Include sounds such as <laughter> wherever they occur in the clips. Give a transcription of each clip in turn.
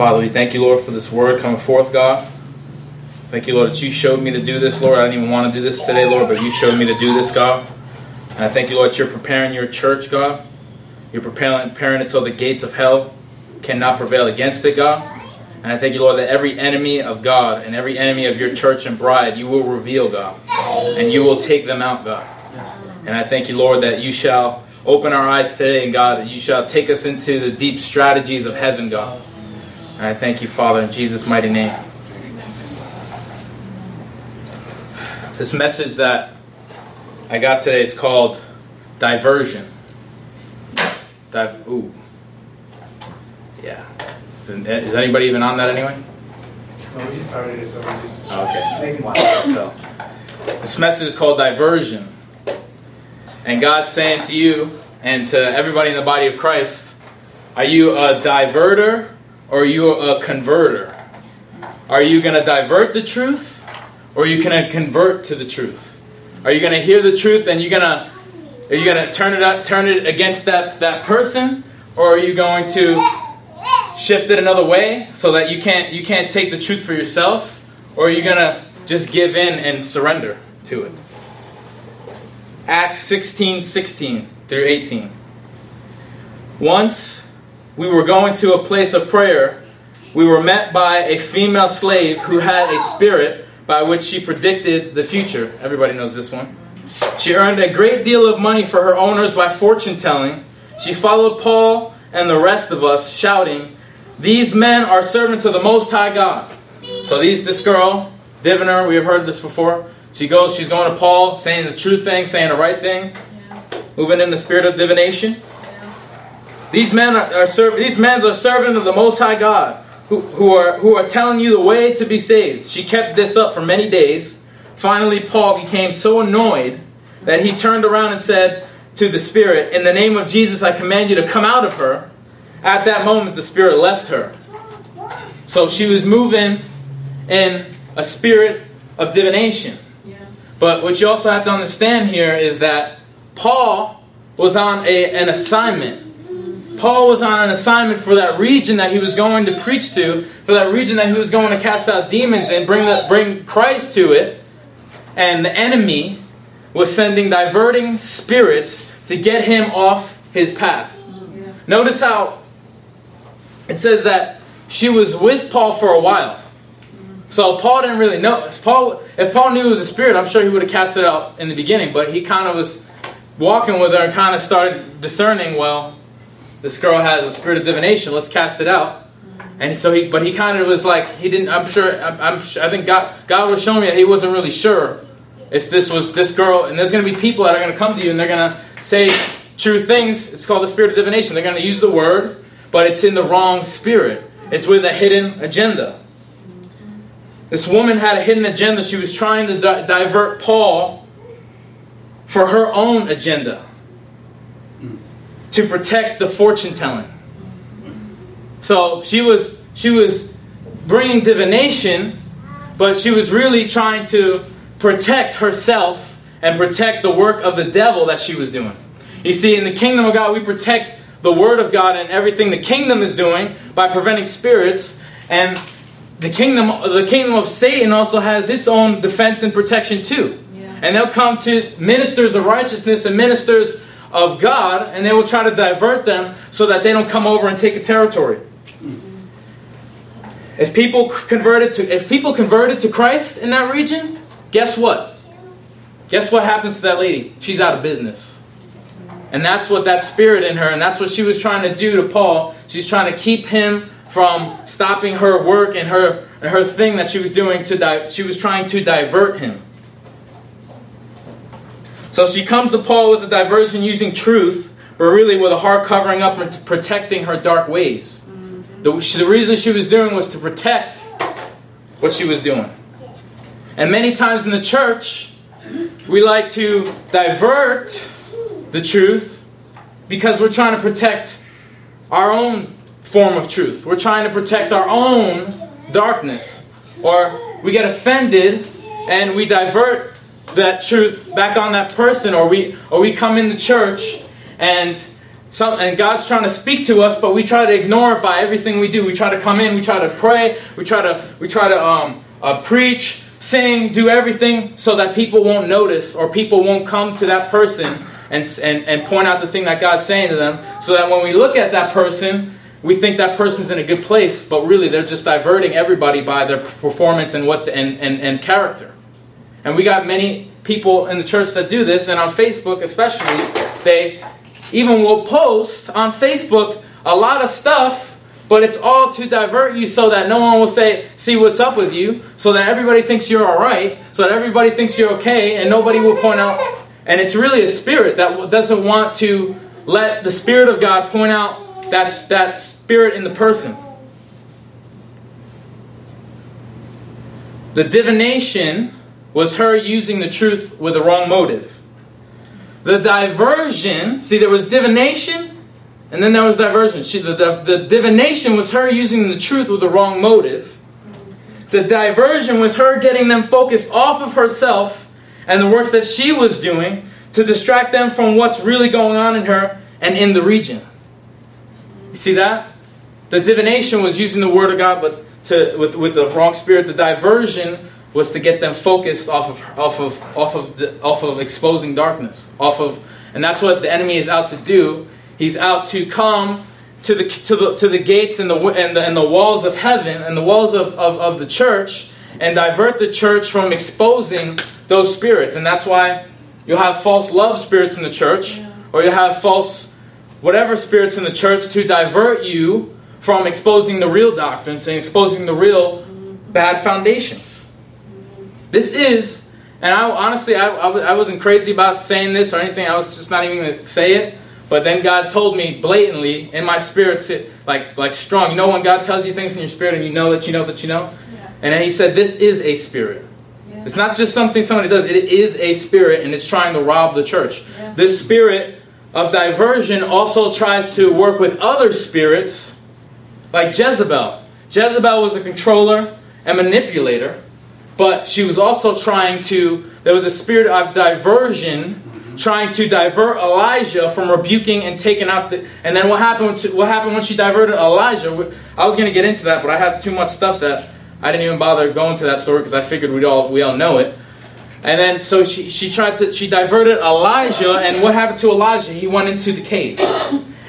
Father, we thank you, Lord, for this word coming forth, God. Thank you, Lord, that you showed me to do this, Lord. I didn't even want to do this today, Lord, but you showed me to do this, God. And I thank you, Lord, that you're preparing your church, God. You're preparing, preparing it so the gates of hell cannot prevail against it, God. And I thank you, Lord, that every enemy of God and every enemy of your church and bride, you will reveal, God. And you will take them out, God. And I thank you, Lord, that you shall open our eyes today, and God, that you shall take us into the deep strategies of heaven, God. And I thank you, Father, in Jesus' mighty name. This message that I got today is called diversion. Di- ooh. Yeah. Is, is anybody even on that anyway? No, we just started it, so we're just Oh, okay. making one. So, this message is called diversion. And God's saying to you and to everybody in the body of Christ, are you a diverter or are you a converter? Are you going to divert the truth or are you going to convert to the truth? Are you going to hear the truth and you're going to are you going to turn it up, turn it against that, that person or are you going to shift it another way so that you can't you can't take the truth for yourself or are you going to just give in and surrender to it? Acts 16 16 through 18. Once we were going to a place of prayer, we were met by a female slave who had a spirit by which she predicted the future. Everybody knows this one. She earned a great deal of money for her owners by fortune telling. She followed Paul and the rest of us, shouting, These men are servants of the Most High God. So these this girl, diviner, we have heard this before. She goes, she's going to Paul, saying the true thing, saying the right thing, moving in the spirit of divination. These men are, are serv- these men are servants of the Most High God, who, who are who are telling you the way to be saved. She kept this up for many days. Finally, Paul became so annoyed that he turned around and said to the spirit, "In the name of Jesus, I command you to come out of her." At that moment, the spirit left her. So she was moving in a spirit of divination. But what you also have to understand here is that Paul was on a, an assignment. Paul was on an assignment for that region that he was going to preach to, for that region that he was going to cast out demons and bring, the, bring Christ to it. And the enemy was sending diverting spirits to get him off his path. Notice how it says that she was with Paul for a while. So Paul didn't really know. If Paul, if Paul knew it was a spirit, I'm sure he would have cast it out in the beginning. But he kind of was walking with her and kind of started discerning. Well, this girl has a spirit of divination. Let's cast it out. And so he, but he kind of was like he didn't. I'm sure. I'm, I'm sure, I think God, God was showing me that he wasn't really sure if this was this girl. And there's going to be people that are going to come to you and they're going to say true things. It's called the spirit of divination. They're going to use the word, but it's in the wrong spirit. It's with a hidden agenda. This woman had a hidden agenda. She was trying to di- divert Paul for her own agenda to protect the fortune telling. So she was she was bringing divination, but she was really trying to protect herself and protect the work of the devil that she was doing. You see, in the kingdom of God, we protect the word of God and everything the kingdom is doing by preventing spirits and the kingdom the kingdom of Satan also has its own defense and protection too. Yeah. And they'll come to ministers of righteousness and ministers of God and they will try to divert them so that they don't come over and take a territory. If people converted to if people converted to Christ in that region, guess what? Guess what happens to that lady? She's out of business. And that's what that spirit in her, and that's what she was trying to do to Paul. She's trying to keep him from stopping her work and her and her thing that she was doing to di- she was trying to divert him. So she comes to Paul with a diversion using truth, but really with a heart covering up and protecting her dark ways. Mm-hmm. The, she- the reason she was doing was to protect what she was doing. And many times in the church, we like to divert the truth because we're trying to protect our own form of truth. We're trying to protect our own darkness. Or we get offended and we divert that truth back on that person or we or we come in the church and some, and God's trying to speak to us, but we try to ignore it by everything we do. We try to come in, we try to pray, we try to we try to um, uh, preach, sing, do everything so that people won't notice or people won't come to that person and, and, and point out the thing that God's saying to them. So that when we look at that person, we think that person's in a good place, but really they're just diverting everybody by their performance and what the, and, and, and character. And we got many people in the church that do this, and on Facebook especially, they even will post on Facebook a lot of stuff, but it's all to divert you so that no one will say, see what's up with you, so that everybody thinks you're alright, so that everybody thinks you're okay, and nobody will point out. And it's really a spirit that doesn't want to let the Spirit of God point out that's that spirit in the person. The divination was her using the truth with the wrong motive. The diversion, see, there was divination and then there was diversion. She, the, the, the divination was her using the truth with the wrong motive. The diversion was her getting them focused off of herself and the works that she was doing to distract them from what's really going on in her and in the region. You see that? The divination was using the word of God, but to, with, with the wrong spirit. The diversion was to get them focused off of off of off of the, off of exposing darkness. Off of, and that's what the enemy is out to do. He's out to come to the to the to the gates and the and the, and the walls of heaven and the walls of, of, of the church and divert the church from exposing those spirits. And that's why you'll have false love spirits in the church, or you'll have false whatever spirits in the church to divert you from exposing the real doctrines and exposing the real bad foundations. This is, and I honestly, I, I, wasn't crazy about saying this or anything. I was just not even going to say it. But then God told me blatantly in my spirit, to, like like strong. You know when God tells you things in your spirit and you know that you know that you know. Yeah. And then He said, "This is a spirit. Yeah. It's not just something somebody does. It is a spirit, and it's trying to rob the church. Yeah. This spirit of diversion also tries to work with other spirits, like Jezebel. Jezebel was a controller and manipulator, but she was also trying to, there was a spirit of diversion trying to divert Elijah from rebuking and taking out the. And then what happened? To, what happened when she diverted Elijah? I was going to get into that, but I have too much stuff that I didn't even bother going to that story because I figured we all we all know it. And then so she, she tried to she diverted Elijah, and what happened to Elijah? He went into the cave.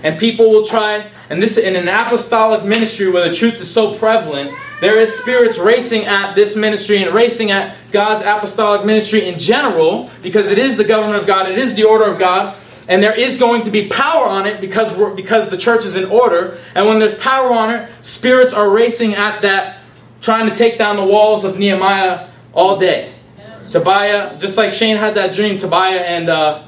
And people will try, and this in an apostolic ministry where the truth is so prevalent, there is spirits racing at this ministry and racing at God's apostolic ministry in general, because it is the government of God, it is the order of God, and there is going to be power on it because we're, because the church is in order. And when there's power on it, spirits are racing at that, trying to take down the walls of Nehemiah all day. Tobiah, just like Shane had that dream, Tobiah and uh,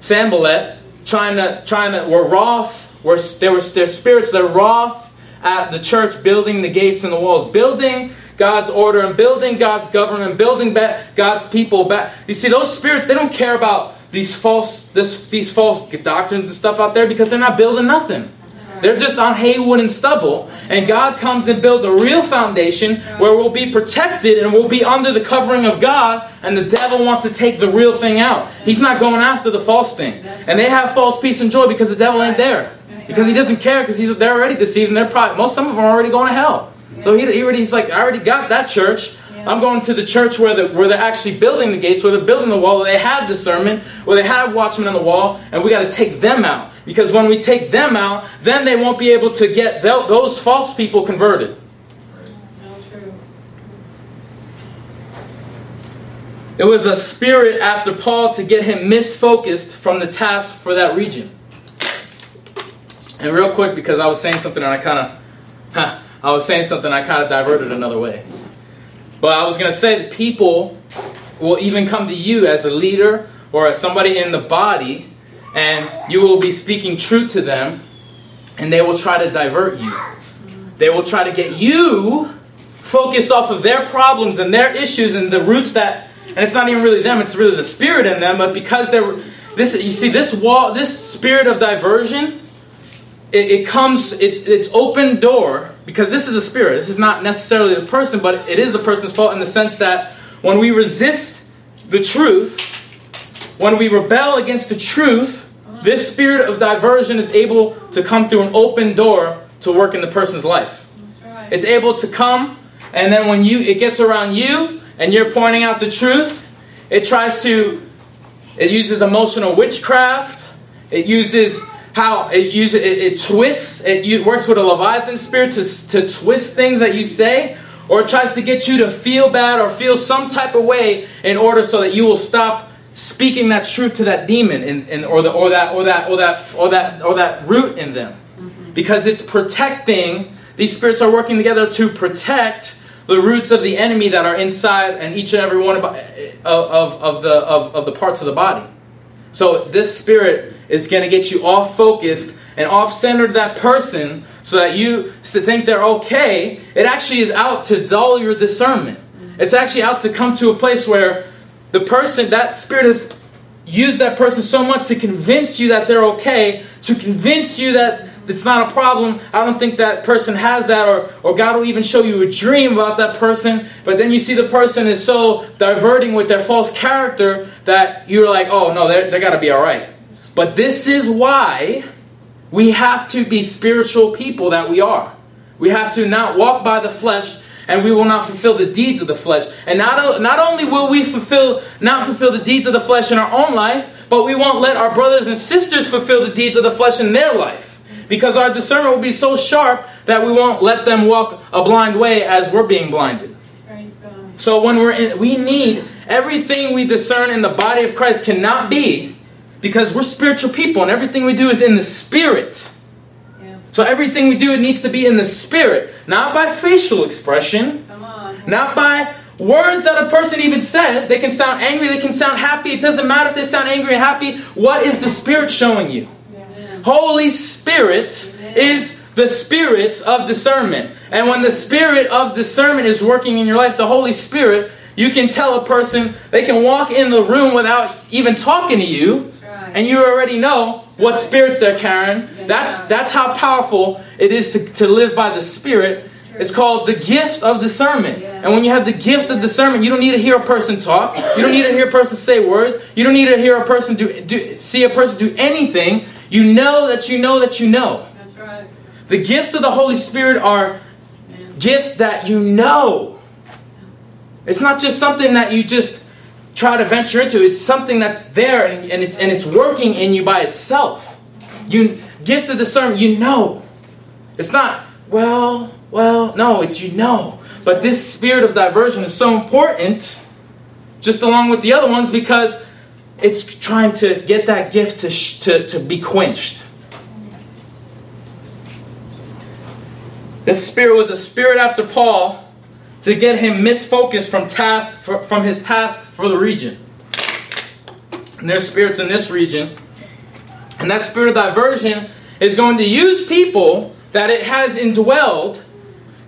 Sanballat trying to trying to were wroth. Were there was their spirits that wroth at the church, building the gates and the walls, building God's order and building God's government, building back God's people back. You see, those spirits they don't care about these false this, these false doctrines and stuff out there because they're not building nothing. They're just on haywood and stubble. And God comes and builds a real foundation where we'll be protected and we'll be under the covering of God. And the devil wants to take the real thing out. He's not going after the false thing. And they have false peace and joy because the devil ain't there. Because he doesn't care because he's, they're already deceived and they're probably, most some of them are already going to hell. So he, he already, he's like, I already got that church. I'm going to the church where, the, where they're actually building the gates, where they're building the wall, where they have discernment, where they have watchmen on the wall, and we got to take them out. Because when we take them out, then they won't be able to get those false people converted. It was a spirit after Paul to get him misfocused from the task for that region. And real quick, because I was saying something and I kind of, huh, I was saying something I kind of diverted another way. But I was going to say that people will even come to you as a leader or as somebody in the body and you will be speaking truth to them, and they will try to divert you. They will try to get you focused off of their problems and their issues and the roots that, and it's not even really them, it's really the spirit in them, but because they're, this, you see, this wall, this spirit of diversion, it, it comes, it's, it's open door, because this is a spirit. This is not necessarily the person, but it is a person's fault in the sense that when we resist the truth, when we rebel against the truth, This spirit of diversion is able to come through an open door to work in the person's life. Right. It's able to come, and then when you it gets around you and you're pointing out the truth, it tries to it uses emotional witchcraft. It uses how it uses it, it twists. It works with a leviathan spirit to to twist things that you say, or it tries to get you to feel bad or feel some type of way in order so that you will stop speaking that truth to that demon and, and or the or that or that or that or that or that root in them mm-hmm. because it's protecting these spirits are working together to protect the roots of the enemy that are inside and each and every one of, of, of the of, of the parts of the body so this spirit is going to get you off focused and off centered that person so that you to think they're okay. It actually is out to dull your discernment. It's actually out to come to a place where the person that spirit has used that person so much to convince you that they're okay to convince you that it's not a problem. I don't think that person has that, or, or God will even show you a dream about that person. But then you see the person is so diverting with their false character that you're like, oh no, they got to be all right. But this is why we have to be spiritual people that we are. We have to not walk by the flesh and we will not fulfill the deeds of the flesh. And not, not only will we fulfill not fulfill the deeds of the flesh in our own life, but we won't let our brothers and sisters fulfill the deeds of the flesh in their life. Because our discernment will be so sharp that we won't let them walk a blind way as we're being blinded. So when we're in, we need everything we discern in the body of Christ cannot be because we're spiritual people and everything we do is in the spirit. Yeah. So everything we do it needs to be in the spirit, not by facial expression, Come on. not by words that a person even says. They can sound angry, they can sound happy. It doesn't matter if they sound angry or happy. What is the spirit showing you? Yeah. Holy Spirit is the spirit of discernment. And when the spirit of discernment is working in your life, the Holy Spirit, you can tell a person, they can walk in the room without even talking to you, right. and you already know what spirits they're carrying. That's that's how powerful it is to, to live by the Spirit. It's called the gift of discernment. And when you have the gift of discernment, you don't need to hear a person talk. You don't need to hear a person say words. You don't need to hear a person do, do see a person do anything. You know that you know that you know. That's right. The gifts of the Holy Spirit are gifts that you know. It's not just something that you just try to venture into. It's something that's there and, and it's and it's working in you by itself. You gift of discernment, you know. It's not, well, well, no, it's you know. But this spirit of diversion is so important, just along with the other ones, because it's trying to get that gift to, sh- to, to be quenched. This spirit was a spirit after Paul to get him misfocused from task from his task for the region. And there's spirits in this region. And that spirit of diversion is going to use people that it has indwelled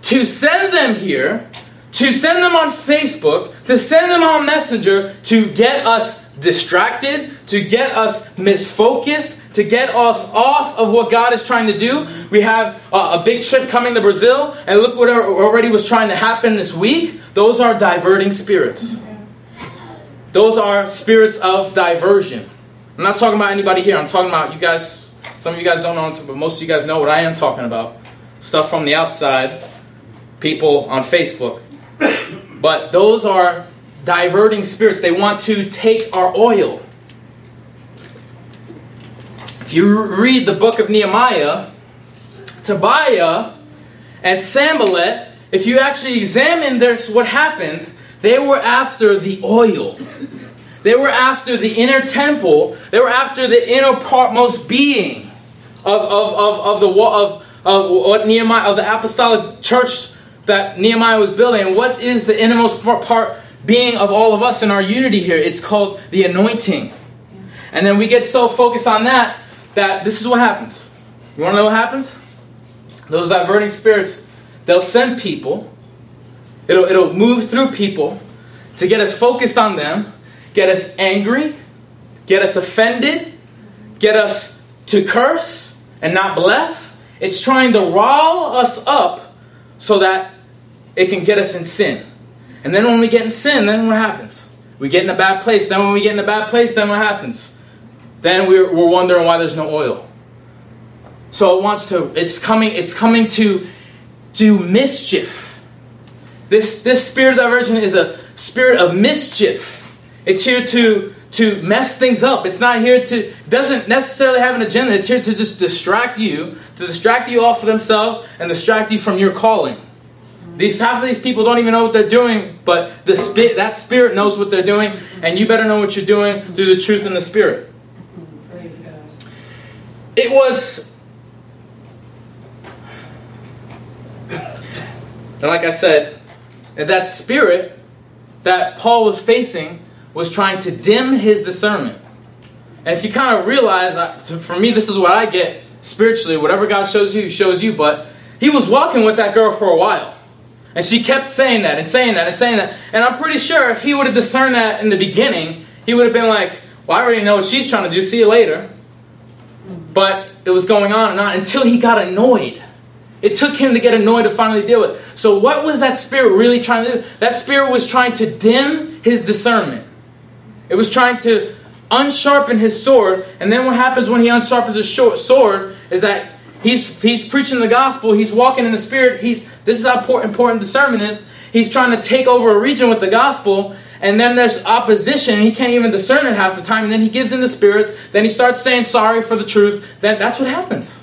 to send them here, to send them on Facebook, to send them on Messenger to get us distracted, to get us misfocused, to get us off of what God is trying to do. We have uh, a big trip coming to Brazil, and look what already was trying to happen this week. Those are diverting spirits. Those are spirits of diversion. I'm not talking about anybody here. I'm talking about you guys. Some of you guys don't know, but most of you guys know what I am talking about. Stuff from the outside, people on Facebook. But those are diverting spirits. They want to take our oil. If you read the book of Nehemiah, Tobiah and Sanballat, if you actually examine this, what happened, they were after the oil. They were after the inner temple. They were after the inner partmost being of, of, of, of the of, of what Nehemiah of the apostolic church that Nehemiah was building. What is the innermost part being of all of us in our unity here? It's called the anointing. And then we get so focused on that that this is what happens. You want to know what happens? Those diverting spirits, they'll send people. It'll, it'll move through people to get us focused on them, get us angry, get us offended, get us to curse and not bless. It's trying to rile us up so that it can get us in sin. And then when we get in sin, then what happens? We get in a bad place. Then when we get in a bad place, then what happens? then we're, we're wondering why there's no oil. So it wants to, it's coming, it's coming to do mischief. This, this spirit of diversion is a spirit of mischief. It's here to, to mess things up. It's not here to, doesn't necessarily have an agenda. It's here to just distract you, to distract you off of themselves and distract you from your calling. These half of these people don't even know what they're doing, but the spirit that spirit knows what they're doing, and you better know what you're doing through the truth and the spirit. It was And like I said, that spirit that Paul was facing was trying to dim his discernment. And if you kind of realize, for me, this is what I get spiritually. Whatever God shows you, He shows you. But he was walking with that girl for a while. And she kept saying that and saying that and saying that. And I'm pretty sure if he would have discerned that in the beginning, he would have been like, well, I already know what she's trying to do. See you later. But it was going on and on until he got annoyed. It took him to get annoyed to finally deal with it. So, what was that spirit really trying to do? That spirit was trying to dim his discernment. It was trying to unsharpen his sword. And then, what happens when he unsharpens his sword is that he's, he's preaching the gospel, he's walking in the spirit. He's, this is how important discernment is. He's trying to take over a region with the gospel, and then there's opposition, he can't even discern it half the time, and then he gives in the spirits, then he starts saying sorry for the truth. Then that's what happens.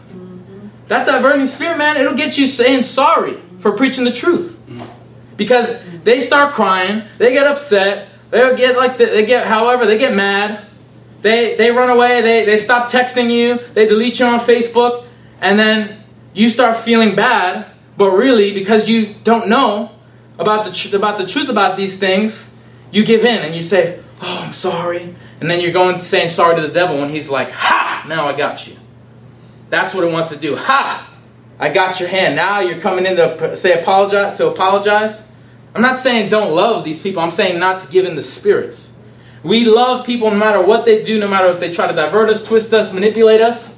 That diverting spirit, man, it'll get you saying sorry for preaching the truth. Because they start crying, they get upset, they get like the, they get however, they get mad. They they run away, they, they stop texting you, they delete you on Facebook, and then you start feeling bad, but really because you don't know about the tr- about the truth about these things, you give in and you say, "Oh, I'm sorry." And then you're going to saying sorry to the devil when he's like, "Ha, now I got you." That's what it wants to do. Ha! I got your hand. Now you're coming in to say apologize to apologize. I'm not saying don't love these people. I'm saying not to give in the spirits. We love people no matter what they do, no matter if they try to divert us, twist us, manipulate us.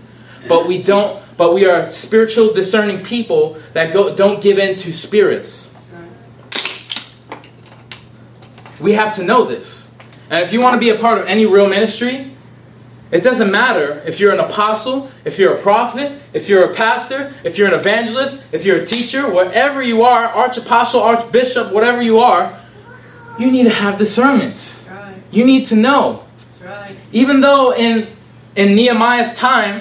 But we don't. But we are spiritual, discerning people that go, don't give in to spirits. We have to know this. And if you want to be a part of any real ministry, it doesn't matter if you're an apostle, if you're a prophet, if you're a pastor, if you're an evangelist, if you're a teacher, whatever you are, archapostle, archbishop, whatever you are, you need to have discernment. Right. You need to know. Right. Even though in in Nehemiah's time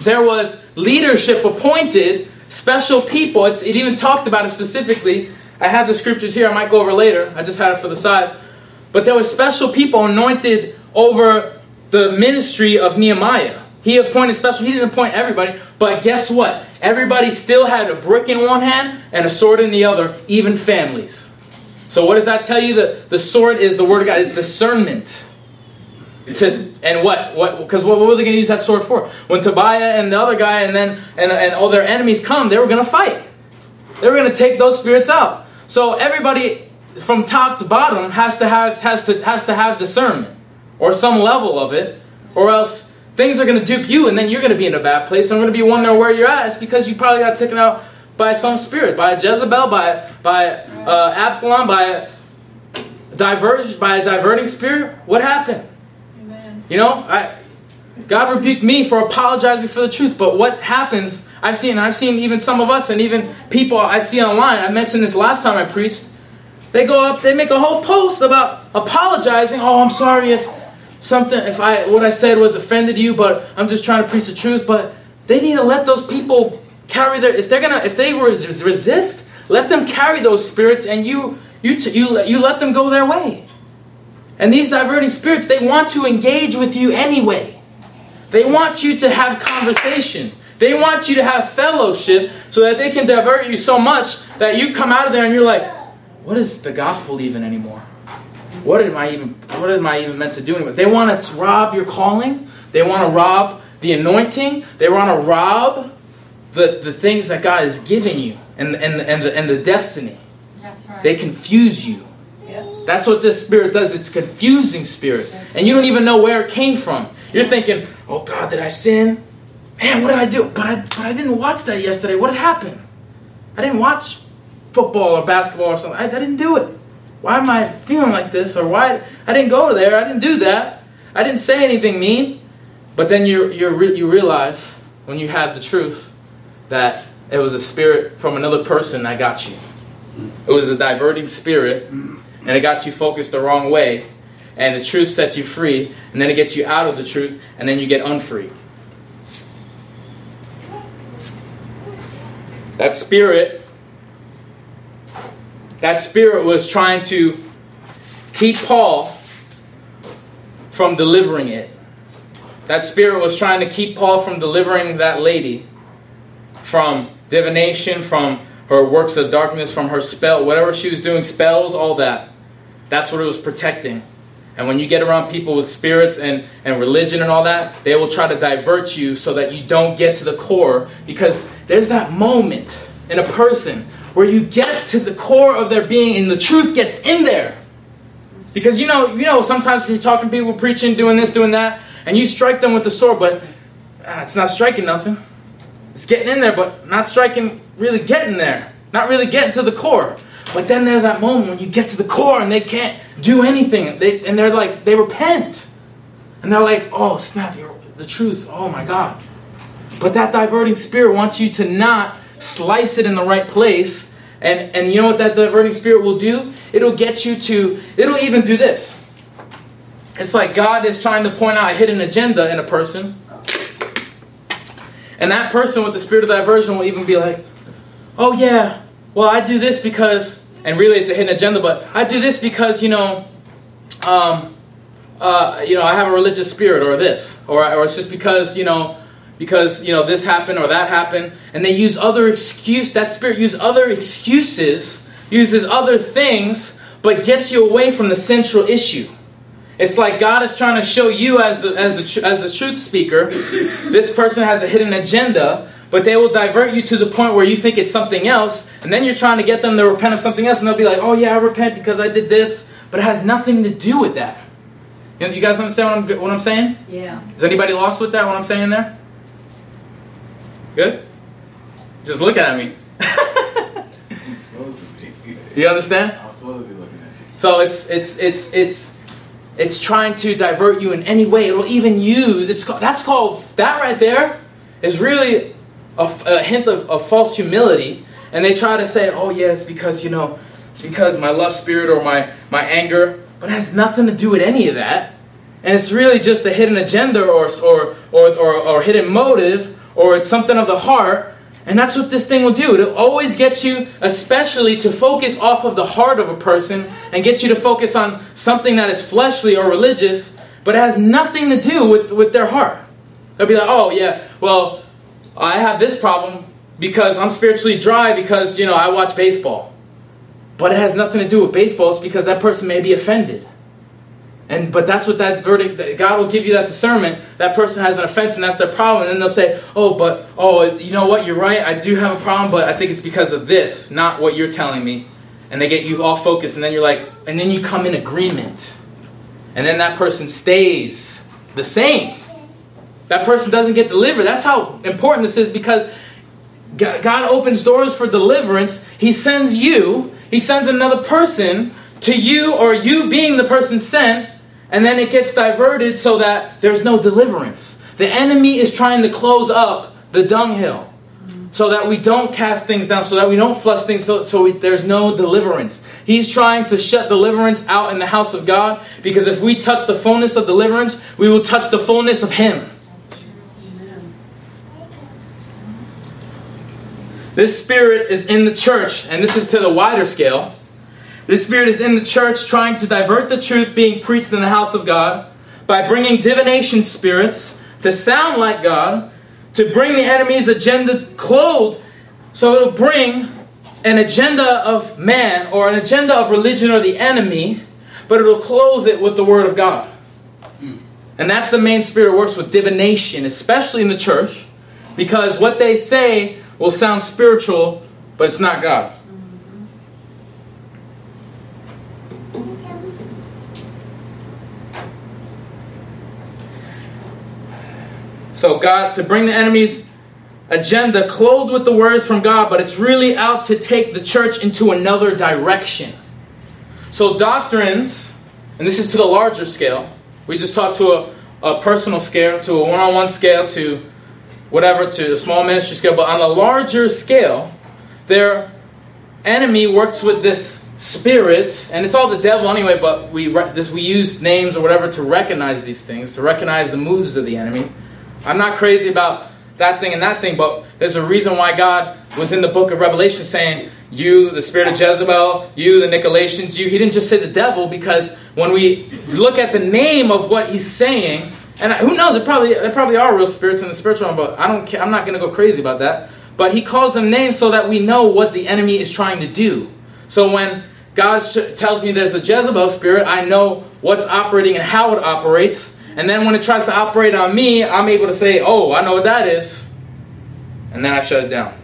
there was leadership appointed, special people. It's, it even talked about it specifically. I have the scriptures here. I might go over later. I just had it for the side. But there were special people anointed over the ministry of Nehemiah. He appointed special, he didn't appoint everybody, but guess what? Everybody still had a brick in one hand and a sword in the other, even families. So what does that tell you? The, the sword is the word of God, it's discernment. To, and what what because what, what were they going to use that sword for when tobiah and the other guy and then and, and all their enemies come they were going to fight they were going to take those spirits out so everybody from top to bottom has to have has to has to have discernment or some level of it, or else things are going to dupe you and then you're going to be in a bad place. I'm going to be wondering where you're at. It's because you probably got taken out by some spirit, by Jezebel, by, by uh, Absalom, by a, diverge, by a diverting spirit. What happened? You know, I, God rebuked me for apologizing for the truth, but what happens? I've seen, I've seen even some of us and even people I see online. I mentioned this last time I preached. They go up, they make a whole post about apologizing. Oh, I'm sorry if something if I what I said was offended you, but I'm just trying to preach the truth. But they need to let those people carry their if they're gonna if they resist, let them carry those spirits, and you you you you let them go their way. And these diverting spirits, they want to engage with you anyway. They want you to have conversation. They want you to have fellowship so that they can divert you so much that you come out of there and you're like, what is the gospel even anymore? What am I even what am I even meant to do anymore? They want to rob your calling. They want to rob the anointing. They want to rob the, the things that God is giving you and, and, and, the, and the destiny. That's right. They confuse you. That's what this spirit does. It's confusing spirit. And you don't even know where it came from. You're thinking, oh God, did I sin? Man, what did I do? But I, but I didn't watch that yesterday. What happened? I didn't watch football or basketball or something. I, I didn't do it. Why am I feeling like this? Or why? I didn't go there. I didn't do that. I didn't say anything mean. But then you you you realize when you have the truth that it was a spirit from another person that got you. It was a diverting spirit, and it got you focused the wrong way. And the truth sets you free, and then it gets you out of the truth, and then you get unfree. That spirit, that spirit was trying to keep Paul from delivering it. That spirit was trying to keep Paul from delivering that lady from divination, from her works of darkness, from her spell, whatever she was doing, spells, all that. That's what it was protecting. And when you get around people with spirits and, and religion and all that, they will try to divert you so that you don't get to the core. Because there's that moment in a person where you get to the core of their being and the truth gets in there. Because you know, you know, sometimes when you're talking to people, preaching, doing this, doing that, and you strike them with the sword, but ah, it's not striking nothing. It's getting in there, but not striking, really getting there. Not really getting to the core. But then there's that moment when you get to the core and they can't do anything. They, and they're like, they repent. And they're like, oh, snap, you're the truth. Oh my God. But that diverting spirit wants you to not slice it in the right place. And, and you know what that diverting spirit will do? It'll get you to, it'll even do this. It's like God is trying to point out a hidden agenda in a person. And that person with the spirit of diversion will even be like, oh yeah, well I do this because, and really it's a hidden agenda, but I do this because, you know, um, uh, you know, I have a religious spirit or this, or, or it's just because, you know, because, you know, this happened or that happened. And they use other excuse, that spirit uses other excuses, uses other things, but gets you away from the central issue. It's like God is trying to show you as the as the as the truth speaker, <coughs> this person has a hidden agenda, but they will divert you to the point where you think it's something else, and then you're trying to get them to repent of something else, and they'll be like, "Oh yeah, I repent because I did this," but it has nothing to do with that. You, know, you guys understand what I'm what I'm saying? Yeah. Is anybody lost with that? What I'm saying there? Good. Just look at me. I'm supposed to be. You understand? I'm supposed to be looking at you. So it's it's it's it's it's trying to divert you in any way. It'll even use it's that's called that right there is really a, a hint of, of false humility. And they try to say, oh yeah, it's because you know it's because my lust spirit or my my anger, but it has nothing to do with any of that. And it's really just a hidden agenda or or or, or, or hidden motive or it's something of the heart. And that's what this thing will do. It'll always get you, especially to focus off of the heart of a person and get you to focus on something that is fleshly or religious, but it has nothing to do with, with their heart. They'll be like, oh, yeah, well, I have this problem because I'm spiritually dry because, you know, I watch baseball. But it has nothing to do with baseball. It's because that person may be offended. And but that's what that verdict God will give you that discernment. That person has an offense and that's their problem. And then they'll say, "Oh, but oh, you know what? You're right. I do have a problem, but I think it's because of this, not what you're telling me." And they get you all focused, and then you're like, and then you come in agreement, and then that person stays the same. That person doesn't get delivered. That's how important this is because God opens doors for deliverance. He sends you. He sends another person to you, or you being the person sent, and then it gets diverted so that there's no deliverance. The enemy is trying to close up the dunghill so that we don't cast things down, so that we don't flush things, so, so we, there's no deliverance. He's trying to shut deliverance out in the house of God because if we touch the fullness of deliverance, we will touch the fullness of Him. This spirit is in the church, and this is to the wider scale. This spirit is in the church trying to divert the truth being preached in the house of God by bringing divination spirits to sound like God, to bring the enemy's agenda clothed, so it'll bring an agenda of man or an agenda of religion or the enemy, but it'll clothe it with the word of God. And that's the main spirit works with divination, especially in the church, because what they say will sound spiritual, but it's not God. So God to bring the enemy's agenda clothed with the words from God, but it's really out to take the church into another direction. So doctrines, and this is to the larger scale. We just talked to a, a personal scale, to a one on one scale, to whatever, to a small ministry scale. But on a larger scale, their enemy works with this spirit, and it's all the devil anyway, but we, re- this, we use names or whatever to recognize these things, to recognize the moves of the enemy. I'm not crazy about that thing and that thing, but there's a reason why God was in the book of Revelation saying, You, the spirit of Jezebel, you, the Nicolaitans, you. He didn't just say the devil because when we look at the name of what he's saying, and who knows, it probably, there probably are real spirits in the spiritual realm, but I don't care, I'm not going to go crazy about that. But he calls them names so that we know what the enemy is trying to do. So when God sh- tells me there's a Jezebel spirit, I know what's operating and how it operates. And then when it tries to operate on me, I'm able to say, oh, I know what that is. And then I shut it down.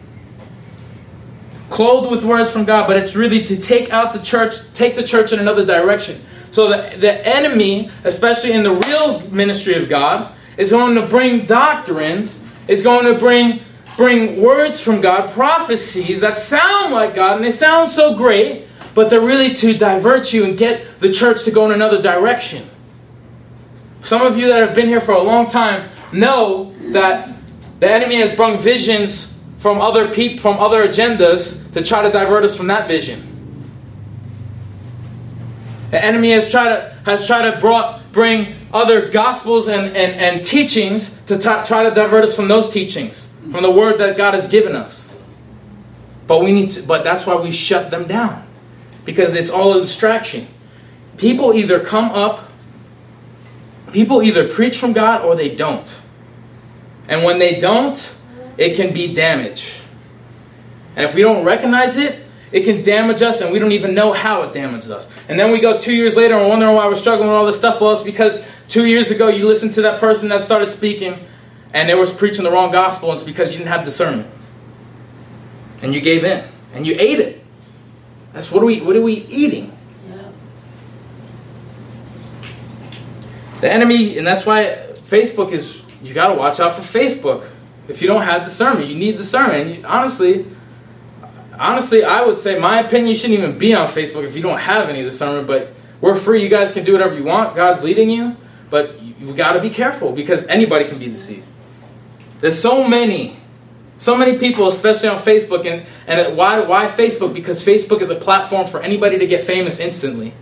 Clothed with words from God, but it's really to take out the church, take the church in another direction. So the, the enemy, especially in the real ministry of God, is going to bring doctrines, is going to bring bring words from God, prophecies that sound like God, and they sound so great, but they're really to divert you and get the church to go in another direction. Some of you that have been here for a long time know that the enemy has brought visions from other people, from other agendas to try to divert us from that vision. The enemy has tried to has tried to brought, bring other gospels and, and, and teachings to t- try to divert us from those teachings, from the word that God has given us. But we need to, but that's why we shut them down. Because it's all a distraction. People either come up, people either preach from God or they don't. And when they don't, it can be damage. And if we don't recognize it, it can damage us and we don't even know how it damages us. And then we go two years later and wondering why we're struggling with all this stuff. Well, it's because two years ago you listened to that person that started speaking and they was preaching the wrong gospel, and it's because you didn't have discernment. And you gave in. And you ate it. That's what are we what are we eating? Yeah. The enemy, and that's why Facebook is, you got to watch out for Facebook. If you don't have discernment, you need discernment. You, honestly, honestly, I would say, my opinion, you shouldn't even be on Facebook if you don't have any discernment. But we're free. You guys can do whatever you want. God's leading you. But you got to be careful because anybody can be deceived. There's so many, so many people, especially on Facebook. And, and why, why Facebook? Because Facebook is a platform for anybody to get famous instantly.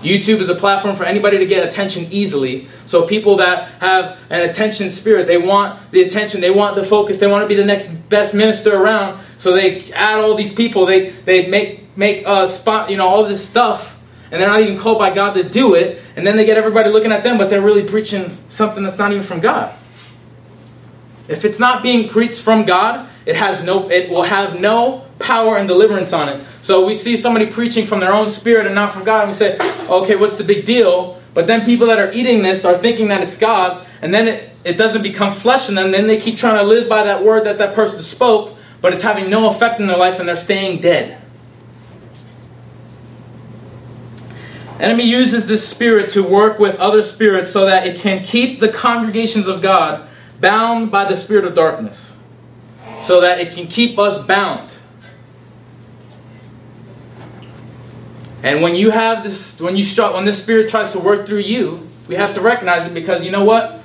YouTube is a platform for anybody to get attention easily. So people that have an attention spirit, they want the attention, they want the focus, they want to be the next best minister around. So they add all these people, they they make make uh spot, you know, all this stuff, and they're not even called by God to do it. And then they get everybody looking at them, but they're really preaching something that's not even from God. If it's not being preached from God, it has no it will have no power and deliverance on it. So we see somebody preaching from their own spirit and not from God, and we say, okay, what's the big deal? But then people that are eating this are thinking that it's God, and then it, it doesn't become flesh in them. Then they keep trying to live by that word that that person spoke, but it's having no effect in their life, and they're staying dead. Enemy uses this spirit to work with other spirits so that it can keep the congregations of God bound by the spirit of darkness. So that it can keep us bound. And when you have this, when you start, when this spirit tries to work through you, we have to recognize it because you know what?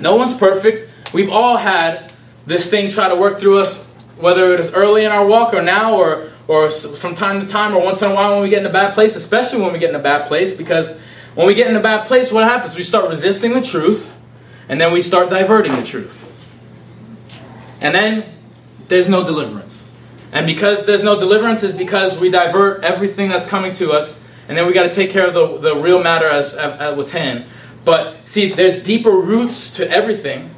No one's perfect. We've all had this thing try to work through us, whether it is early in our walk or now, or or from time to time, or once in a while when we get in a bad place. Especially when we get in a bad place, because when we get in a bad place, what happens? We start resisting the truth, and then we start diverting the truth, and then there's no deliverance. And because there's no deliverance, is because we divert everything that's coming to us, and then we got to take care of the, the real matter as, as, as what's hand. But see, there's deeper roots to everything.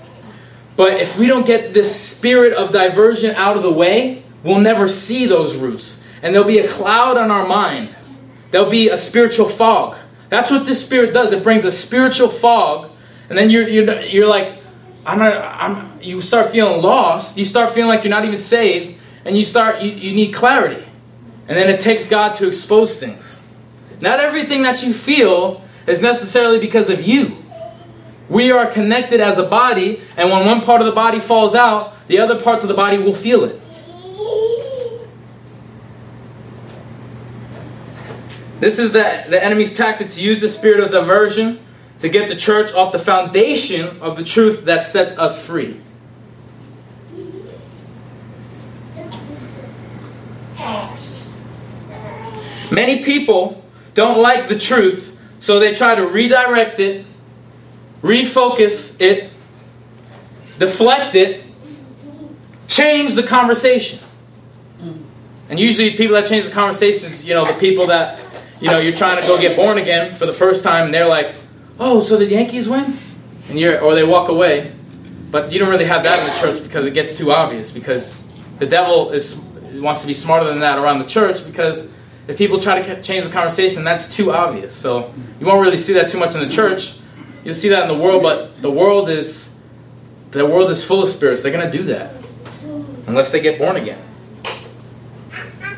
But if we don't get this spirit of diversion out of the way, we'll never see those roots. And there'll be a cloud on our mind. There'll be a spiritual fog. That's what this spirit does. It brings a spiritual fog, and then you're you're, you're like, I'm not. I'm. You start feeling lost. You start feeling like you're not even saved, and you start. You, you need clarity, and then it takes God to expose things. Not everything that you feel is necessarily because of you. We are connected as a body, and when one part of the body falls out, the other parts of the body will feel it. This is the, the enemy's tactic to use the spirit of diversion to get the church off the foundation of the truth that sets us free. Many people don't like the truth, so they try to redirect it, refocus it, deflect it, change the conversation. And usually, people that change the conversations, you know, the people that, you know, you're trying to go get born again for the first time, and they're like, "Oh, so the Yankees win?" And you're, or they walk away. But you don't really have that in the church because it gets too obvious. Because the devil is wants to be smarter than that around the church. Because if people try to change the conversation, that's too obvious. So you won't really see that too much in the church. You'll see that in the world, but the world is the world is full of spirits. They're going to do that unless they get born again.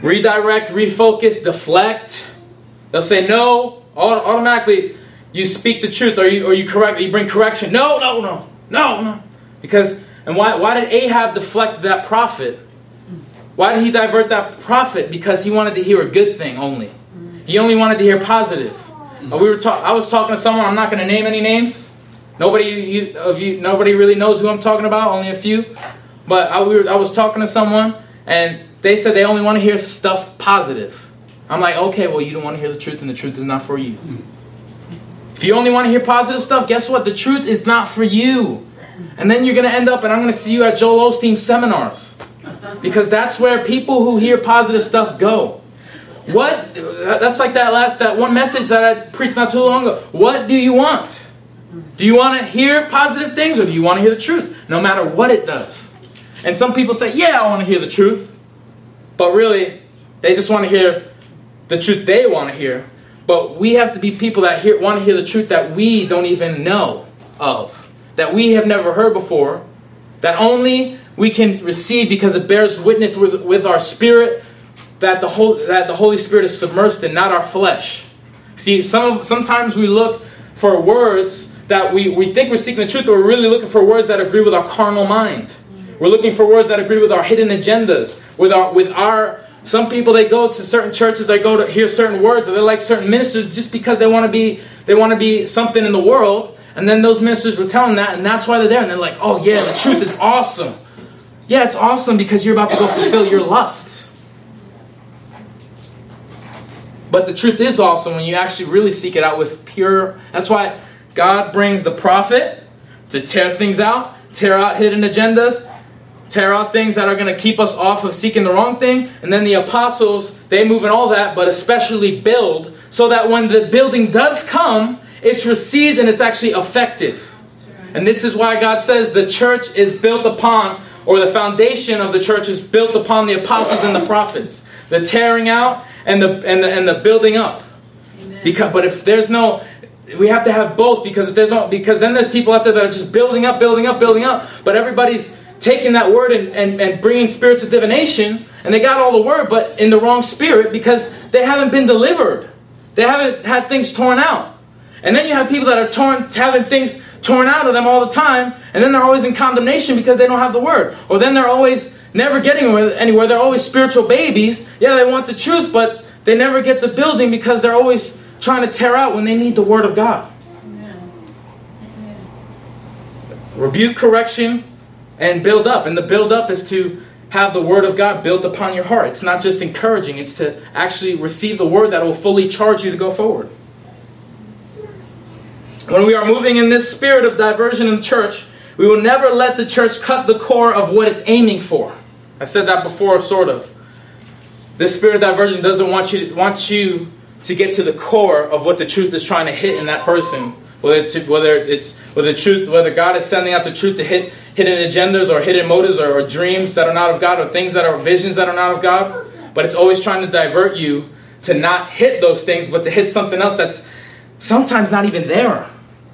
Redirect, refocus, deflect. They'll say no. Automatically, you speak the truth, or you or you correct, you bring correction. No, no, no, no, no. Because and why why did Ahab deflect that prophet? Why did he divert that prophet? Because he wanted to hear a good thing only. He only wanted to hear positive. We were talk- I was talking to someone. I'm not going to name any names. Nobody you, of you, nobody really knows who I'm talking about. Only a few. But I, we were, I was talking to someone, and they said they only want to hear stuff positive. I'm like, okay, well, you don't want to hear the truth, and the truth is not for you. If you only want to hear positive stuff, guess what? The truth is not for you. And then you're going to end up, and I'm going to see you at Joel Osteen seminars. Because that's where people who hear positive stuff go. What? That's like that last, that one message that I preached not too long ago. What do you want? Do you want to hear positive things or do you want to hear the truth? No matter what it does. And some people say, yeah, I want to hear the truth. But really, they just want to hear the truth they want to hear. But we have to be people that hear, want to hear the truth that we don't even know of, that we have never heard before, that only we can receive because it bears witness with, with our spirit that the, whole, that the Holy Spirit is submersed in, not our flesh. See, some, sometimes we look for words that we, we think we're seeking the truth, but we're really looking for words that agree with our carnal mind. We're looking for words that agree with our hidden agendas, with our with our some people they go to certain churches, they go to hear certain words, or they like certain ministers just because they want to be they want to be something in the world. And then those ministers were telling that, and that's why they're there. And they're like, "Oh yeah, the truth is awesome. Yeah, it's awesome because you're about to go fulfill your lusts." But the truth is awesome when you actually really seek it out with pure. That's why God brings the prophet to tear things out, tear out hidden agendas, tear out things that are going to keep us off of seeking the wrong thing. And then the apostles, they move in all that, but especially build, so that when the building does come, it's received and it's actually effective. And this is why God says the church is built upon, or the foundation of the church is built upon the apostles and the prophets. The tearing out and the and the, and the building up. Because, but if there's no, we have to have both because if there's no, because then there's people out there that are just building up, building up, building up. But everybody's taking that word and, and, and bringing spirits of divination, and they got all the word, but in the wrong spirit because they haven't been delivered. They haven't had things torn out. And then you have people that are torn, having things torn out of them all the time, and then they're always in condemnation because they don't have the word. Or then they're always never getting anywhere. They're always spiritual babies. Yeah, they want the truth, but they never get the building because they're always trying to tear out when they need the word of God. Rebuke, correction, and build up. And the build up is to have the word of God built upon your heart. It's not just encouraging, it's to actually receive the word that will fully charge you to go forward. When we are moving in this spirit of diversion in the church, we will never let the church cut the core of what it's aiming for. I said that before, sort of. This spirit of diversion doesn't want you to, want you to get to the core of what the truth is trying to hit in that person. Whether it's whether it's whether the truth, whether God is sending out the truth to hit hidden agendas or hidden motives or, or dreams that are not of God or things that are visions that are not of God. But it's always trying to divert you to not hit those things, but to hit something else that's sometimes not even there.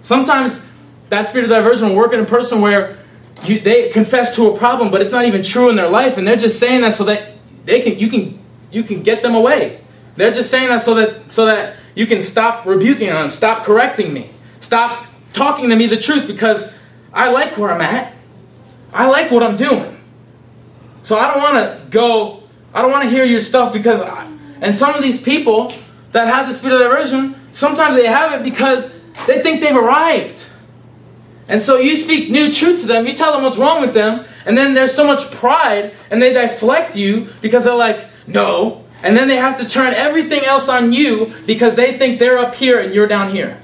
Sometimes that spirit of diversion will work in a person where you, they confess to a problem, but it's not even true in their life, and they're just saying that so that they can you can you can get them away. They're just saying that so that so that you can stop rebuking them, stop correcting me, stop talking to me the truth because I like where I'm at. I like what I'm doing. So I don't want to go, I don't want to hear your stuff because, I, and some of these people that have the spirit of diversion, sometimes they have it because They think they've arrived. And so you speak new truth to them, you tell them what's wrong with them, and then there's so much pride, and they deflect you because they're like, no. And then they have to turn everything else on you because they think they're up here and you're down here.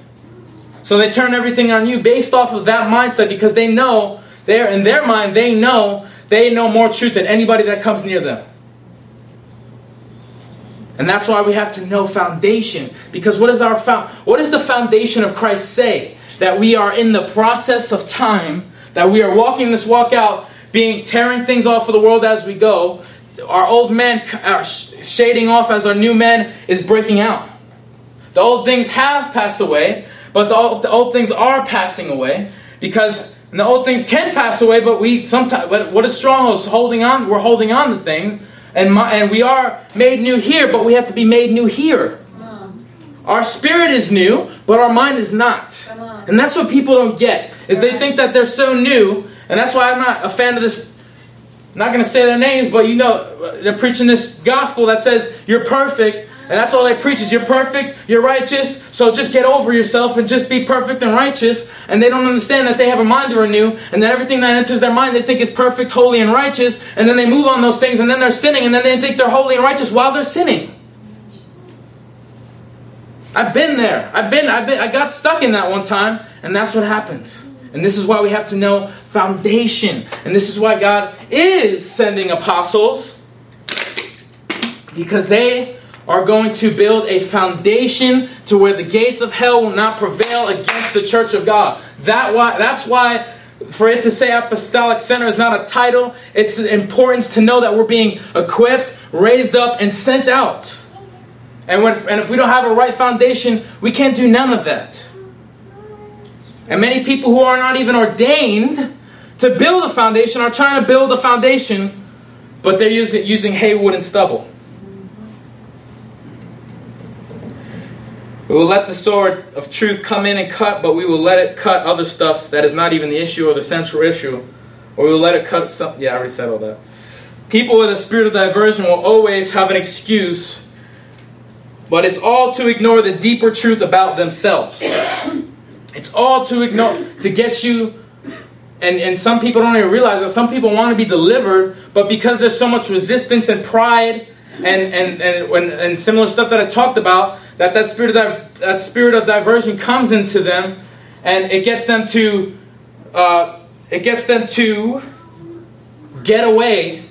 So they turn everything on you based off of that mindset because they know, they're in their mind, they know they know more truth than anybody that comes near them. And that's why we have to know foundation. Because what is our found what does the foundation of Christ say? That we are in the process of time, that we are walking this walk out, being tearing things off of the world as we go. Our old man are shading off as our new man is breaking out. The old things have passed away, but the old, the old things are passing away because the old things can pass away. But we sometimes, but what is strongholds holding on? We're holding on to thing, and my, and we are made new here, but we have to be made new here. Our spirit is new, but our mind is not. And that's what people don't get. Is they think that they're so new, and that's why I'm not a fan of this. I'm not going to say their names, but you know, they're preaching this gospel that says you're perfect, and that's all they preach is you're perfect, you're righteous, so just get over yourself and just be perfect and righteous. And they don't understand that they have a mind to renew, and that everything that enters their mind they think is perfect, holy, and righteous, and then they move on those things, and then they're sinning, and then they think they're holy and righteous while they're sinning. I've been there. I've been, I've been, I got stuck in that one time, and that's what happens. And this is why we have to know foundation. And this is why God is sending apostles. Because they are going to build a foundation to where the gates of hell will not prevail against the church of God. That why that's why for it to say apostolic center is not a title. It's the importance to know that we're being equipped, raised up, and sent out. And, when, and if we don't have a right foundation, we can't do none of that. And many people who are not even ordained to build a foundation are trying to build a foundation, but they're using, using hay, wood, and stubble. We will let the sword of truth come in and cut, but we will let it cut other stuff that is not even the issue or the central issue. Or we will let it cut. Yeah, I already said all that. People with a spirit of diversion will always have an excuse, but it's all to ignore the deeper truth about themselves. It's all to ignore, to get you. And, and some people don't even realize that some people want to be delivered, but because there's so much resistance and pride and, and, and, and, and similar stuff that I talked about, that that spirit of that spirit of diversion comes into them, and it gets them to uh, it gets them to get away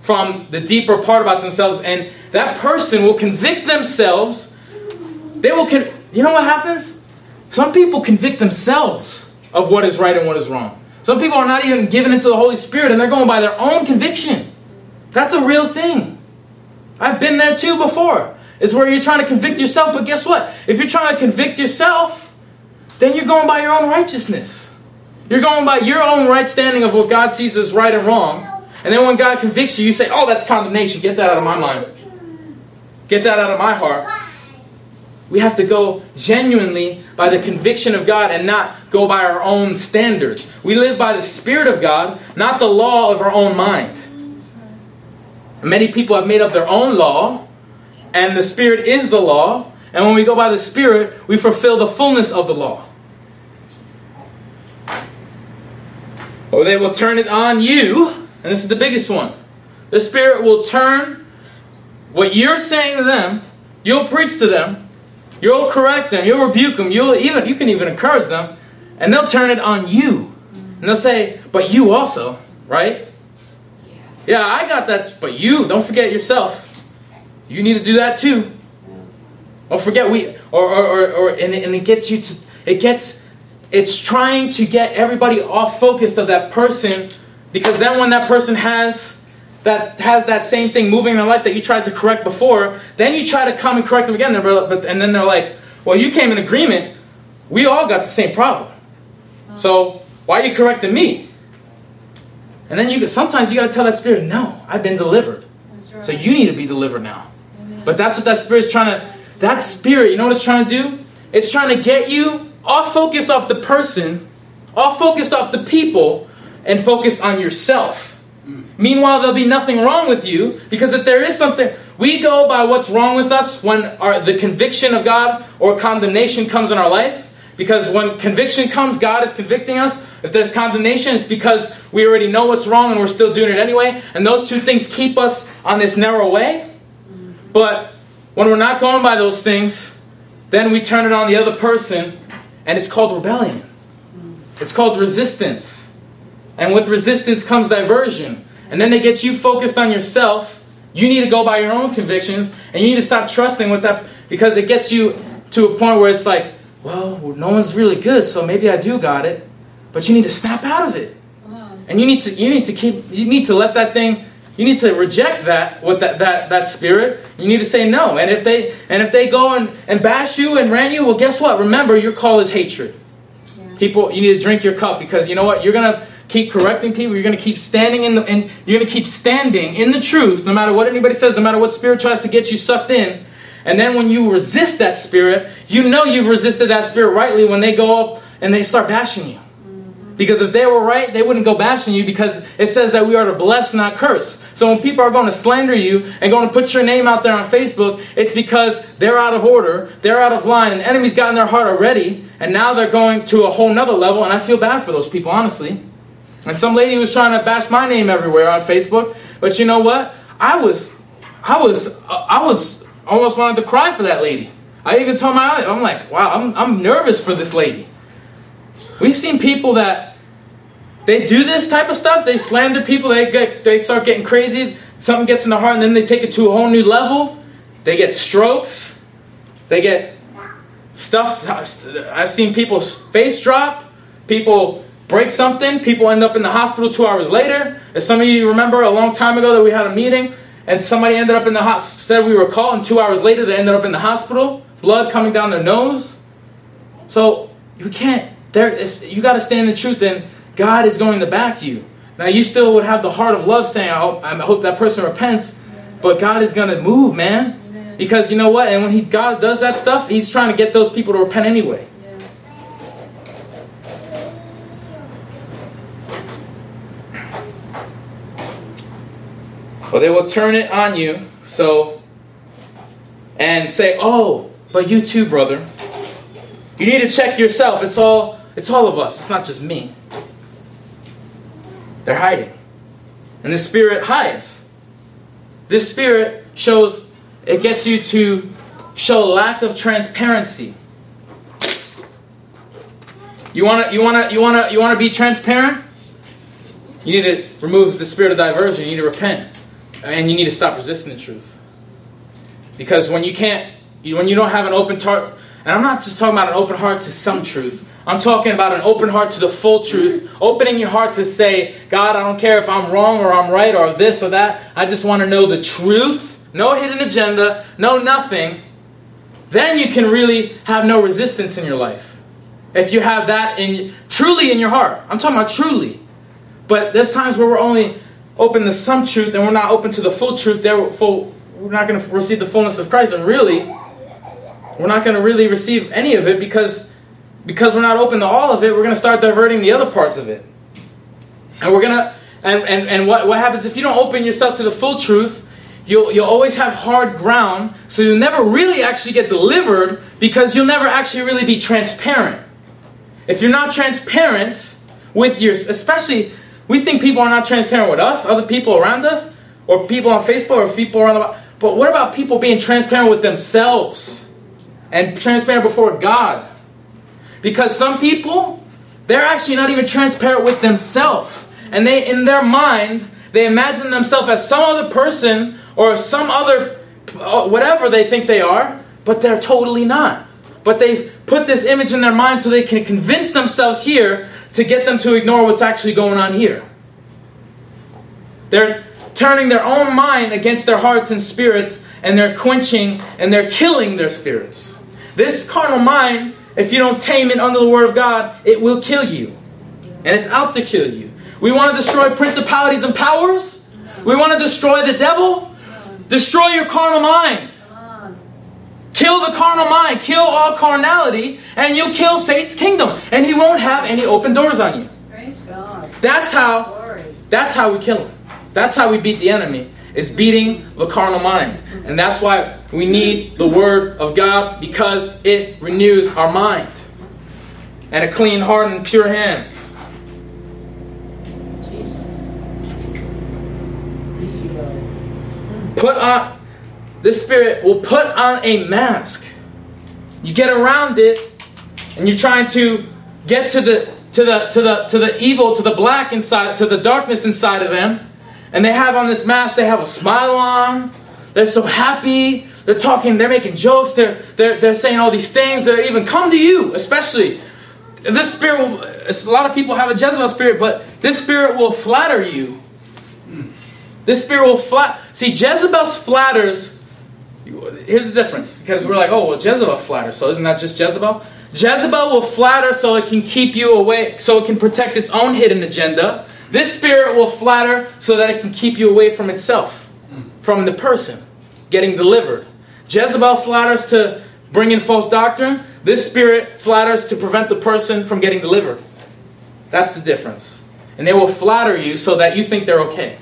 from the deeper part about themselves, and that person will convict themselves. They will con- you know what happens? Some people convict themselves of what is right and what is wrong. Some people are not even given into the Holy Spirit, and they're going by their own conviction. That's a real thing. I've been there too before is where you're trying to convict yourself. But guess what? If you're trying to convict yourself, then you're going by your own righteousness. You're going by your own right standing of what God sees as right and wrong. And then when God convicts you, you say, oh, that's condemnation. Get that out of my mind. Get that out of my heart. We have to go genuinely by the conviction of God and not go by our own standards. We live by the Spirit of God, not the law of our own mind. Many people have made up their own law and the Spirit is the law. And when we go by the Spirit, we fulfill the fullness of the law. Or they will turn it on you, and this is the biggest one. The Spirit will turn what you're saying to them, you'll preach to them, you'll correct them, you'll rebuke them, you'll even you can even encourage them, and they'll turn it on you. And they'll say, But you also, right? Yeah, I got that, but you, don't forget yourself. You need to do that too. Don't forget we or or, or, or and, it, and it gets you to it gets it's trying to get everybody off focused of that person because then when that person has that has that same thing moving in their life that you tried to correct before, then you try to come and correct them again. But and then they're like, "Well, you came in agreement. We all got the same problem. Oh. So why are you correcting me?" And then you sometimes you got to tell that spirit, "No, I've been delivered. Right. So you need to be delivered now." But that's what that spirit's trying to, that spirit, you know what it's trying to do? It's trying to get you all focused off the person, all focused off the people, and focused on yourself. Mm. Meanwhile, there'll be nothing wrong with you because if there is something, we go by what's wrong with us when our, the conviction of God or condemnation comes in our life Because when conviction comes, God is convicting us. If there's condemnation, it's because we already know what's wrong and we're still doing it anyway. And those two things keep us on this narrow way. But when we're not going by those things, then we turn it on the other person, and it's called rebellion. It's called resistance. And with resistance comes diversion. And then they get you focused on yourself. You need to go by your own convictions, and you need to stop trusting with that because it gets you to a point where it's like, well, no one's really good, so maybe I do got it. But you need to snap out of it. And you need to you need to keep you need to let that thing you need to reject that what that, that that spirit. You need to say no. And if they and if they go and, and bash you and rant you, well guess what? Remember your call is hatred. Yeah. People you need to drink your cup because you know what? You're gonna keep correcting people, you're gonna keep standing in the and you're gonna keep standing in the truth, no matter what anybody says, no matter what spirit tries to get you sucked in. And then when you resist that spirit, you know you've resisted that spirit rightly when they go up and they start bashing you. Because if they were right, they wouldn't go bashing you because it says that we are to bless, not curse. So when people are going to slander you and going to put your name out there on Facebook, it's because they're out of order, they're out of line, and enemies got in their heart already, and now they're going to a whole nother level, and I feel bad for those people, honestly. And some lady was trying to bash my name everywhere on Facebook, but you know what? I was, I was, I was almost wanted to cry for that lady. I even told my, I'm like, wow, I'm, I'm nervous for this lady. We've seen people that they do this type of stuff. They slander people. They get, they start getting crazy. Something gets in the heart, and then they take it to a whole new level. They get strokes. They get stuff. I've seen people's face drop. People break something. People end up in the hospital two hours later. As some of you remember, a long time ago that we had a meeting, and somebody ended up in the hospital. Said we were caught, and two hours later they ended up in the hospital. Blood coming down their nose. So you can't. There, you got to stand the truth, and God is going to back you. Now you still would have the heart of love, saying, "I hope, that person repents," but God is going to move, man, because you know what? And when He God does that stuff, He's trying to get those people to repent anyway. Well, they will turn it on you, so and say, "Oh, but you too, brother. You need to check yourself. It's all it's all of us. It's not just me." They're hiding. And the spirit hides. This spirit shows it gets you to show lack of transparency. You want to you want to you want to you want to be transparent? You need to remove the spirit of diversion. You need to repent. And you need to stop resisting the truth. Because when you can't, you- when you don't have an open heart, and I'm not just talking about an open heart to some truth, I'm talking about an open heart to the full truth, opening your heart to say, God, I don't care if I'm wrong or I'm right or this or that. I just want to know the truth, no hidden agenda, no nothing. Then you can really have no resistance in your life. If you have that in truly in your heart. I'm talking about truly. But there's times where we're only open to some truth and we're not open to the full truth. therefore we're not going to receive the fullness of Christ, and really, we're not going to really receive any of it because because we're not open to all of it. We're going to start diverting the other parts of it, and we're gonna and and, and what what happens if you don't open yourself to the full truth? You'll, you'll always have hard ground, so you'll never really actually get delivered because you'll never actually really be transparent. If you're not transparent with your, especially, we think people are not transparent with us, other people around us, or people on Facebook, or people around the. But what about people being transparent with themselves and transparent before God? Because some people, they're actually not even transparent with themselves, and they, in their mind, they imagine themselves as some other person or some other, uh, whatever they think they are, but they're totally not. But they put this image in their mind so they can convince themselves here to get them to ignore what's actually going on here. They're turning their own mind against their hearts and spirits, and they're quenching and they're killing their spirits. This carnal mind, if you don't tame it under the Word of God, it will kill you. And it's out to kill you. We want to destroy principalities and powers. We want to destroy the devil. Destroy your carnal mind. Kill the carnal mind, kill all carnality, and you'll kill Satan's kingdom. And he won't have any open doors on you. Praise God. That's how Glory. that's how we kill him. That's how we beat the enemy. Is beating the carnal mind. And that's why we need the word of God because it renews our mind. and a clean heart and pure hands. Put on, this spirit will put on a mask. You get around it, and you're trying to get to the to the to the to the evil, to the black inside, to the darkness inside of them. And they have on this mask, they have a smile on. They're so happy. They're talking, they're making jokes, they're they're, they're saying all these things. They even come to you, especially. This spirit will, a lot of people have a Jezebel spirit, but this spirit will flatter you. This spirit will flat. See, Jezebel flatters. Here's the difference, because we're like, oh, well, Jezebel flatters, so isn't that just Jezebel? Jezebel will flatter so it can keep you away, so it can protect its own hidden agenda. This spirit will flatter so that it can keep you away from itself, hmm. from the person getting delivered. Jezebel flatters to bring in false doctrine. This spirit flatters to prevent the person from getting delivered. That's the difference. And they will flatter you so that you think they're okay.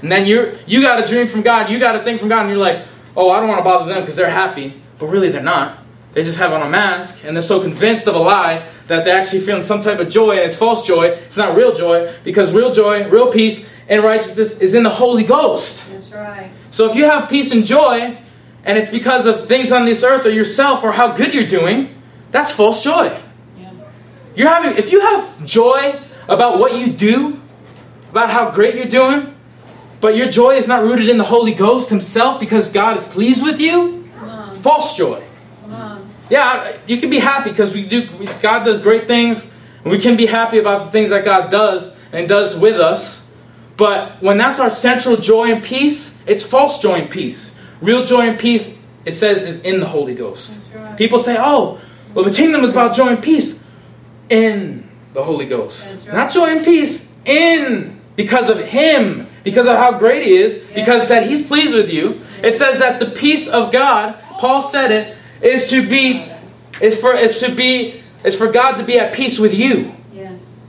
And then you you got a dream from God, you got a thing from God, and you're like, oh, I don't want to bother them because they're happy. But really, they're not. They just have on a mask, and they're so convinced of a lie that they're actually feeling some type of joy, and it's false joy. It's not real joy, because real joy, real peace, and righteousness is in the Holy Ghost. That's right. So if you have peace and joy, and it's because of things on this earth or yourself or how good you're doing, that's false joy. Yeah. You're having if you have joy about what you do, about how great you're doing, but your joy is not rooted in the Holy Ghost Himself because God is pleased with you, false joy. Yeah, you can be happy because we do. God does great things, and we can be happy about the things that God does and does with us. But when that's our central joy and peace, it's false joy and peace. Real joy and peace, it says, is in the Holy Ghost. People say, "Oh, well, the kingdom is about joy and peace in the Holy Ghost, not joy and peace in because of Him, because of how great He is, because that He's pleased with you." It says that the peace of God, Paul said it, is to be, is for, is to be, is for God to be at peace with you. Yes.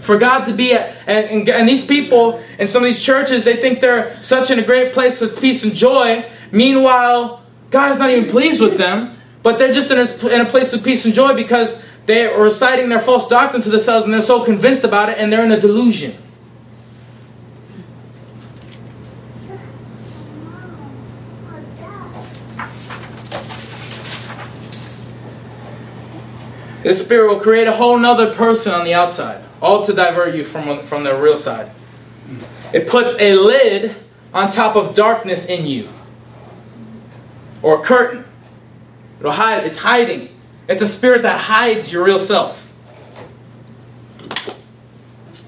For God to be at, and, and, and these people in some of these churches, they think they're such in a great place with peace and joy. Meanwhile, God is not even pleased with them, but they're just in a, in a place of peace and joy because they are reciting their false doctrine to themselves and they're so convinced about it and they're in a delusion. This spirit will create a whole nother person on the outside, all to divert you from, from the real side. It puts a lid on top of darkness in you, or a curtain. It'll hide. It's hiding. It's a spirit that hides your real self,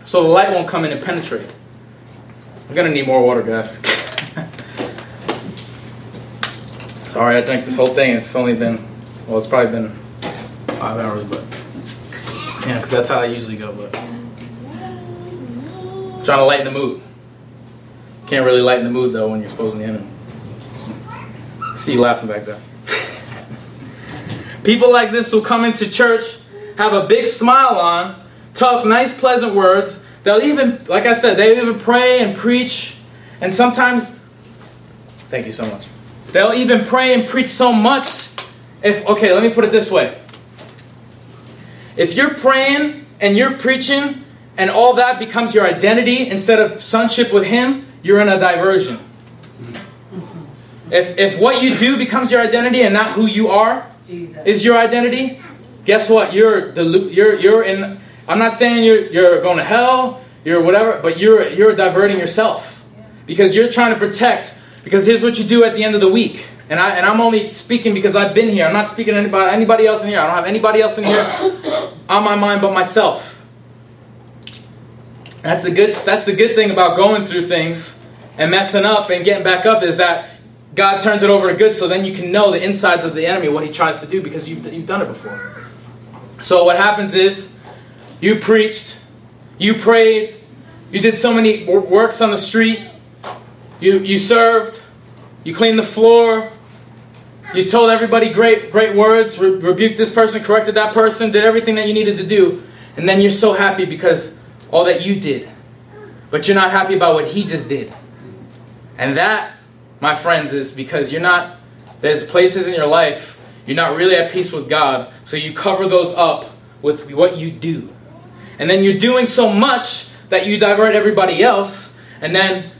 so the light won't come in and penetrate. I'm gonna need more water, guys. <laughs> Sorry, I drank this whole thing. It's only been, well, it's probably been five hours, but yeah, because that's how I usually go. But trying to lighten the mood. Can't really lighten the mood though when you're exposing the enemy. See you laughing back there. <laughs> People like this will come into church, have a big smile on, talk nice, pleasant words. They'll even, like I said, they'll even pray and preach, and sometimes. Thank you so much. They'll even pray and preach so much. If okay, let me put it this way. If you're praying and you're preaching and all that becomes your identity instead of sonship with Him, you're in a diversion. If, if what you do becomes your identity and not who you are Jesus. is your identity, guess what? You're delu- you're you're in. I'm not saying you're you're going to hell, you're whatever, but you're you're diverting yourself because you're trying to protect. Because here's what you do at the end of the week. And, I, and I'm only speaking because I've been here. I'm not speaking to anybody, anybody else in here. I don't have anybody else in here on my mind but myself. That's the good. That's the good thing about going through things and messing up and getting back up is that God turns it over to good. So then you can know the insides of the enemy, what he tries to do, because you've you've done it before. So what happens is, you preached, you prayed, you did so many works on the street, you you served, you cleaned the floor, you told everybody great great words, re- rebuked this person, corrected that person, did everything that you needed to do, and then you're so happy because all that you did, but you're not happy about what he just did, and that, my friends, is because you're not. There's places in your life You're not really at peace with God, so you cover those up with what you do. And then you're doing so much that you divert everybody else, and then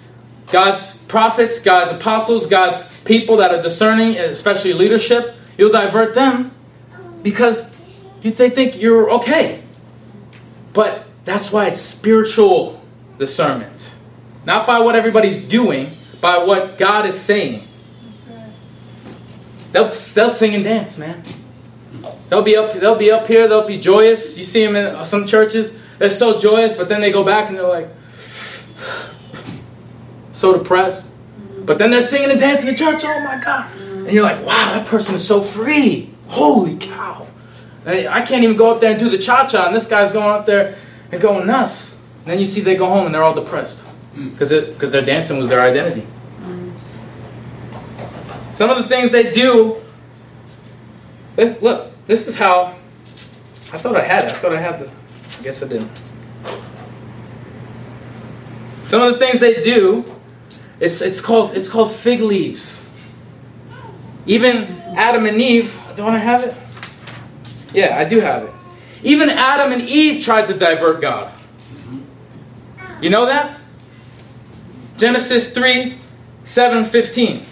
God's prophets, God's apostles, God's people that are discerning, especially leadership, you'll divert them because you, they think you're okay. But that's why it's spiritual discernment. Not by what everybody's doing, by what God is saying. They'll, they'll sing and dance, man. They'll be up. They'll be up here. They'll be joyous. You see them in some churches. They're so joyous, but then they go back and they're like <sighs> so depressed. But then they're singing and dancing in church. Oh my God! And you're like, wow, that person is so free. Holy cow! And I can't even go up there and do the cha cha, and this guy's going up there and going nuts. And then you see they go home and they're all depressed mm. because because their dancing was their identity. Some of the things they do. Look, this is how. I thought I had it. I thought I had the. I guess I didn't. Some of the things they do, it's it's called it's called fig leaves. Even Adam and Eve. Don't I have it? Yeah, I do have it. Even Adam and Eve tried to divert God. You know that? Genesis 3 7 15.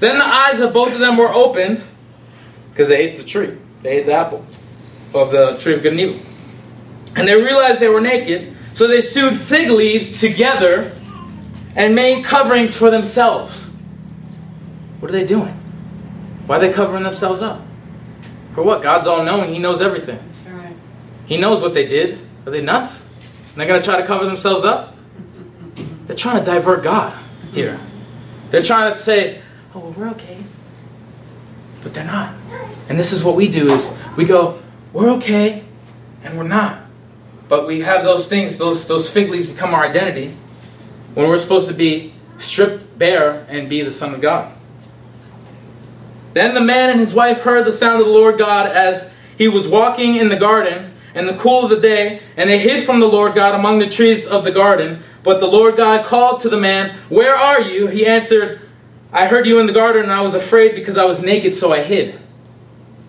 Then the eyes of both of them were opened because they ate the tree. They ate the apple of the tree of good and evil. And they realized they were naked, so they sewed fig leaves together and made coverings for themselves. What are they doing? Why are they covering themselves up? For what? God's all knowing. He knows everything. That's right. He knows what they did. Are they nuts? And they're going to try to cover themselves up? They're trying to divert God here. They're trying to say, oh, well, we're okay. But they're not. And this is what we do is we go, we're okay, and we're not. But we have those things, those, those fig leaves become our identity when we're supposed to be stripped bare and be the Son of God. Then the man and his wife heard the sound of the Lord God as he was walking in the garden in the cool of the day, and they hid from the Lord God among the trees of the garden. But the Lord God called to the man, Where are you? He answered, I heard you in the garden, and I was afraid because I was naked, so I hid.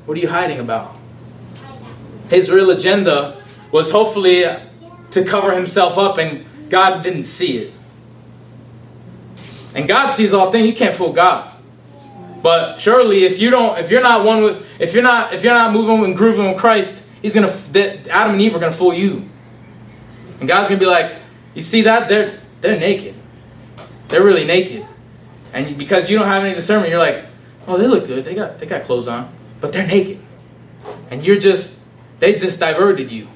What are you hiding about? His real agenda was hopefully to cover himself up, and God didn't see it. And God sees all things. You can't fool God. But surely, if you don't, if you're not one with, if you're not, if you're not moving and grooving with Christ, He's gonna, that Adam and Eve are gonna fool you. And God's gonna be like, you see that? They're they're naked. They're really naked. And because you don't have any discernment, you're like, oh, they look good. They got they got clothes on, but they're naked. And you're just, they just diverted you,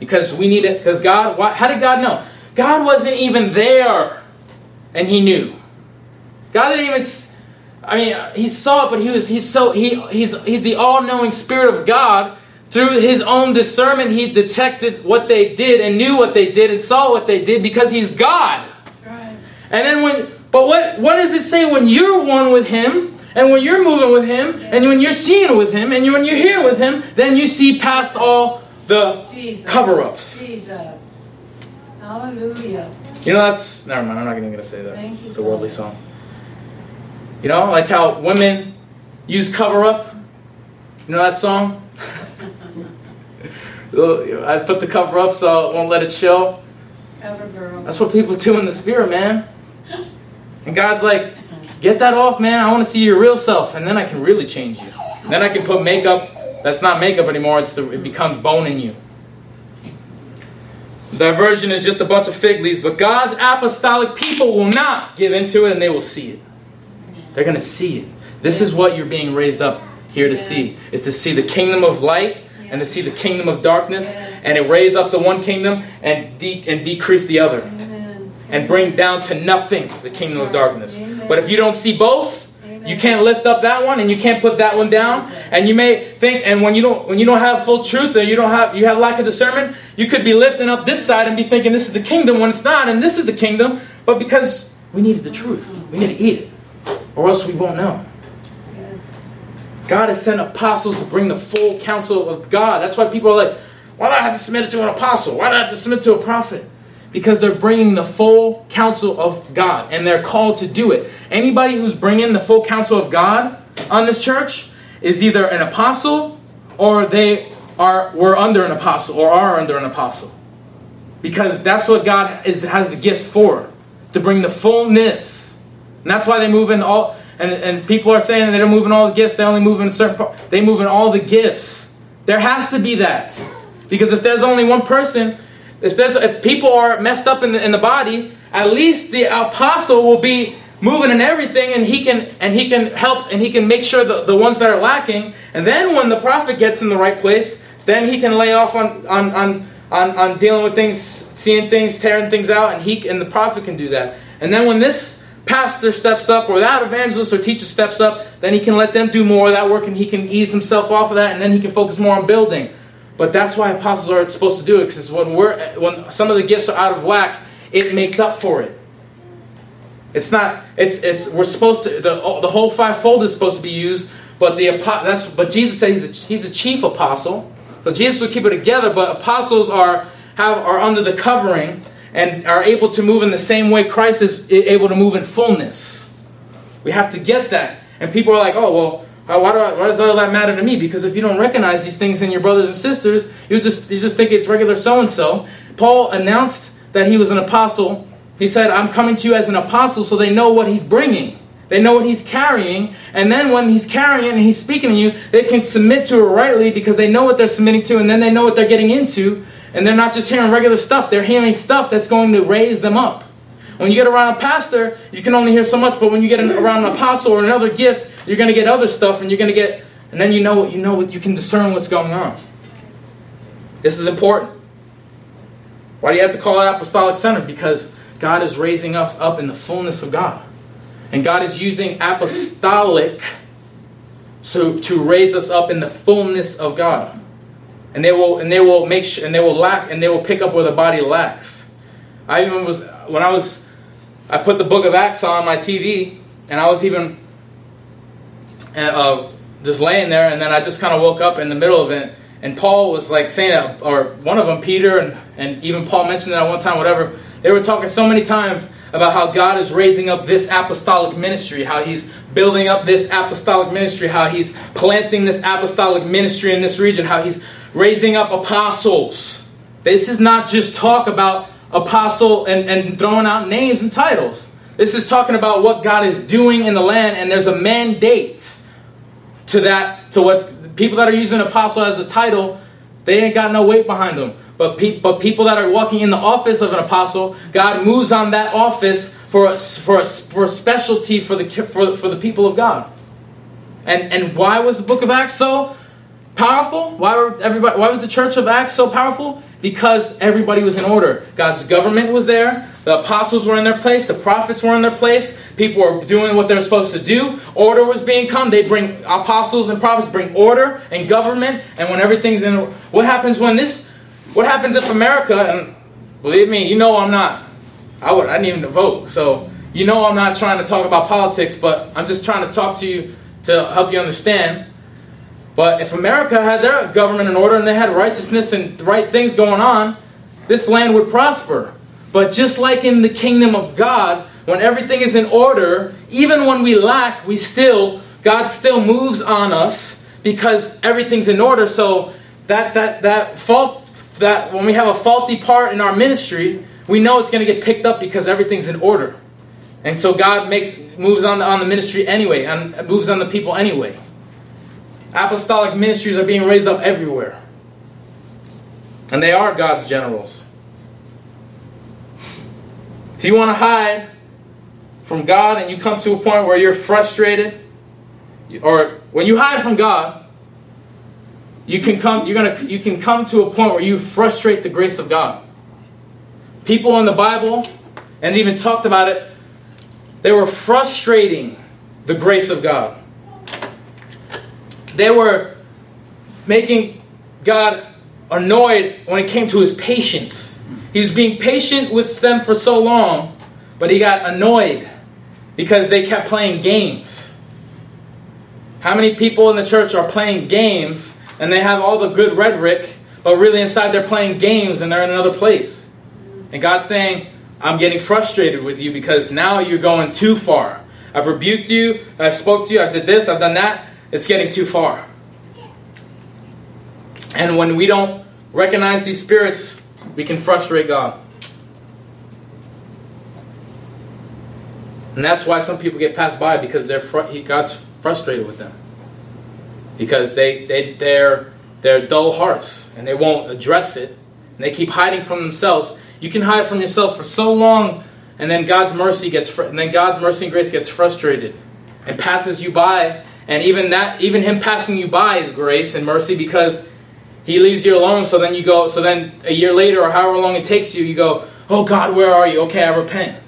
because we need it. Because God, why, how did God know? God wasn't even there, and He knew. God didn't even. I mean, He saw it, but He was. He's so. He he's he's the all-knowing Spirit of God. Through His own discernment, He detected what they did and knew what they did and saw what they did because He's God. Right. And then when, but what, what does it say when you're one with Him, and when you're moving with Him, and when you're seeing with Him, and when you're hearing with Him, then you see past all the Jesus. cover-ups. Jesus. Hallelujah. You know, that's never mind. I'm not even gonna say that. Thank you, It's a worldly God. song. You know, like how women use cover-up. You know that song? <laughs> I put the cover up so it won't let it show. Cover girl. That's what people do in the spirit, man. And God's like, get that off, man. I want to see your real self, and then I can really change you. Then I can put makeup that's not makeup anymore. It's the, it becomes bone in you. Diversion is just a bunch of fig leaves, but God's apostolic people will not give into it, and they will see it. They're going to see it. This is what you're being raised up here to see: is to see the kingdom of light and to see the kingdom of darkness, and it raise up the one kingdom and de- and decrease the other and bring down to nothing the kingdom of darkness. But if you don't see both, you can't lift up that one and you can't put that one down. And you may think, and when you don't when you don't have full truth or you don't have you have lack of discernment, you could be lifting up this side and be thinking this is the kingdom when it's not, and this is the kingdom. But because we needed the truth, we need to eat it, or else we won't know. Yes. God has sent apostles to bring the full counsel of God. That's why people are like, why do I have to submit it to an apostle? Why do I have to submit to a prophet? Because they're bringing the full counsel of God and they're called to do it. Anybody who's bringing the full counsel of God on this church is either an apostle or they are were under an apostle or are under an apostle. Because that's what God is has the gift for. To bring the fullness. And that's why they move in all and, and people are saying they don't move in all the gifts, they only move in certain part. They move in all the gifts. There has to be that. Because if there's only one person, if there's if people are messed up in the, in the body, at least the apostle will be moving in everything and he can and he can help and he can make sure the, the ones that are lacking and then when the prophet gets in the right place then he can lay off on on on on, on dealing with things seeing things tearing things out and he and the prophet can do that and then when this pastor steps up or that evangelist or teacher steps up then he can let them do more of that work and he can ease himself off of that and then he can focus more on building but that's why apostles are supposed to do it because when we're when some of the gifts are out of whack it makes up for it it's not. It's it's. We're supposed to. The the whole fivefold is supposed to be used, but the that's. But Jesus says he's a, he's a chief apostle. So Jesus would keep it together. But apostles are have are under the covering and are able to move in the same way Christ is able to move in fullness. We have to get that. And people are like, oh well. Why, do I, why does all that matter to me? Because if you don't recognize these things in your brothers and sisters, you just you just think it's regular so and so. Paul announced that he was an apostle he said, I'm coming to you as an apostle so they know what he's bringing. They know what he's carrying. And then when he's carrying it and he's speaking to you, they can submit to it rightly because they know what they're submitting to and then they know what they're getting into. And they're not just hearing regular stuff, they're hearing stuff that's going to raise them up. When you get around a pastor, you can only hear so much, but when you get around an apostle or another gift, you're going to get other stuff and you're going to get, and then you know what, you know what, you can discern what's going on. This is important. Why do you have to call it Apostolic Center? Because God is raising us up in the fullness of God. And God is using apostolic so to raise us up in the fullness of God. And they will and they will make sure and they will lack and they will pick up where the body lacks. I even was when I was I put the book of Acts on my TV and I was even uh, just laying there and then I just kind of woke up in the middle of it and Paul was like saying that, or one of them Peter and, and even Paul mentioned it at one time whatever they were talking so many times about how God is raising up this apostolic ministry, how He's building up this apostolic ministry, how He's planting this apostolic ministry in this region, how He's raising up apostles. This is not just talk about apostle and, and throwing out names and titles. This is talking about what God is doing in the land, and there's a mandate to that, to what people that are using apostle as a title, they ain't got no weight behind them. But, pe- but people that are walking in the office of an apostle, God moves on that office for a, for a, for a specialty for the, for, for the people of God. And, and why was the book of Acts so powerful? Why, were everybody, why was the church of Acts so powerful? Because everybody was in order. God's government was there. The apostles were in their place. The prophets were in their place. People were doing what they were supposed to do. Order was being come. They bring apostles and prophets bring order and government. And when everything's in, what happens when this what happens if America, and believe me, you know I'm not, I, would, I didn't even vote, so you know I'm not trying to talk about politics, but I'm just trying to talk to you to help you understand. But if America had their government in order and they had righteousness and the right things going on, this land would prosper. But just like in the kingdom of God, when everything is in order, even when we lack, we still, God still moves on us because everything's in order. So that that that fault that when we have a faulty part in our ministry, we know it's going to get picked up because everything's in order. And so God makes moves on the, on the ministry anyway, and moves on the people anyway. Apostolic ministries are being raised up everywhere. And they are God's generals. If you want to hide from God and you come to a point where you're frustrated, or when you hide from God, you can come you're gonna you can come to a point where you frustrate the grace of god people in the bible and even talked about it they were frustrating the grace of god they were making god annoyed when it came to his patience he was being patient with them for so long but he got annoyed because they kept playing games how many people in the church are playing games and they have all the good rhetoric, but really inside they're playing games and they're in another place. And God's saying, I'm getting frustrated with you because now you're going too far. I've rebuked you, I've spoke to you, I've did this, I've done that. It's getting too far. And when we don't recognize these spirits, we can frustrate God. And that's why some people get passed by because they're fr- God's frustrated with them. Because they, they, they're, they're dull hearts and they won't address it. And they keep hiding from themselves. You can hide from yourself for so long and then God's mercy gets fr- and then God's mercy and grace gets frustrated and passes you by. And even that, even Him passing you by is grace and mercy because He leaves you alone. So then you go. So then a year later or however long it takes you, you go, "Oh God, where are you?" Okay, I repent.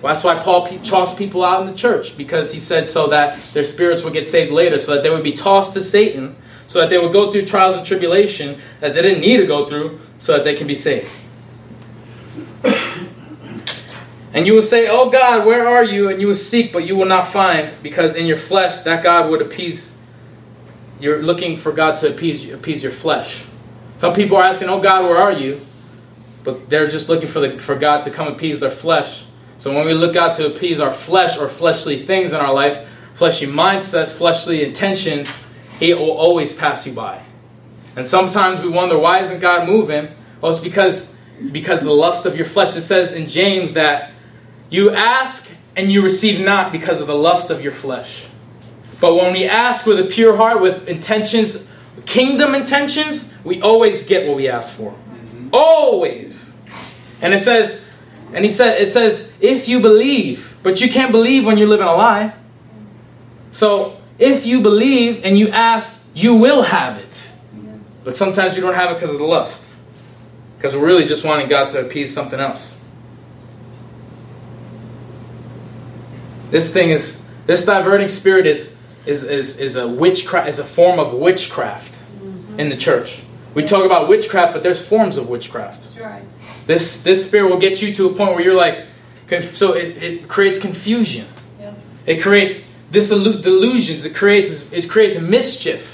Well, that's why Paul tossed people out in the church because he said so that their spirits would get saved later, so that they would be tossed to Satan, so that they would go through trials and tribulation that they didn't need to go through, so that they can be saved. And you will say, Oh God, where are you? And you will seek, but you will not find, because in your flesh that God would appease. You're looking for God to appease, appease your flesh. Some people are asking, Oh God, where are you? But they're just looking for, the, for God to come appease their flesh. So when we look out to appease our flesh or fleshly things in our life, fleshly mindsets, fleshly intentions, He will always pass you by. And sometimes we wonder, why isn't God moving? Well, it's because because the lust of your flesh. It says in James that you ask and you receive not because of the lust of your flesh. But when we ask with a pure heart, with intentions, kingdom intentions, we always get what we ask for. Mm-hmm. Always. And it says, and he said, it says, if you believe, but you can't believe when you're living a lie. So if you believe and you ask, you will have it. Yes. But sometimes we don't have it because of the lust. Because we're really just wanting God to appease something else. This thing is this diverting spirit is is is, is a witchcraft is a form of witchcraft mm-hmm. in the church. We talk about witchcraft, but there's forms of witchcraft. Right. This this spirit will get you to a point where you're like, so it, it creates confusion. Yep. It creates disillu- delusions. It creates it creates mischief.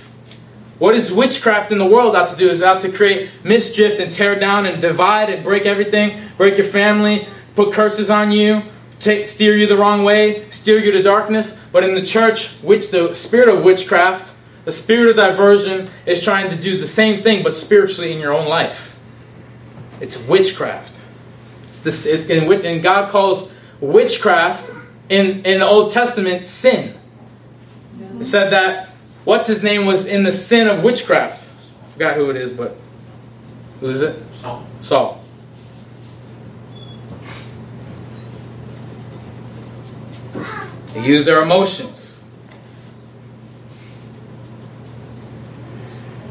What is witchcraft in the world out to do? Is out to create mischief and tear down and divide and break everything, break your family, put curses on you, take, steer you the wrong way, steer you to darkness. But in the church, which the spirit of witchcraft, the spirit of diversion, is trying to do the same thing, but spiritually in your own life. It's witchcraft. It's this, it's in, wit- and God calls witchcraft in, in the Old Testament sin. It said that what's his name was in the sin of witchcraft. I forgot who it is, but who is it? Saul. Saul. They use their emotions.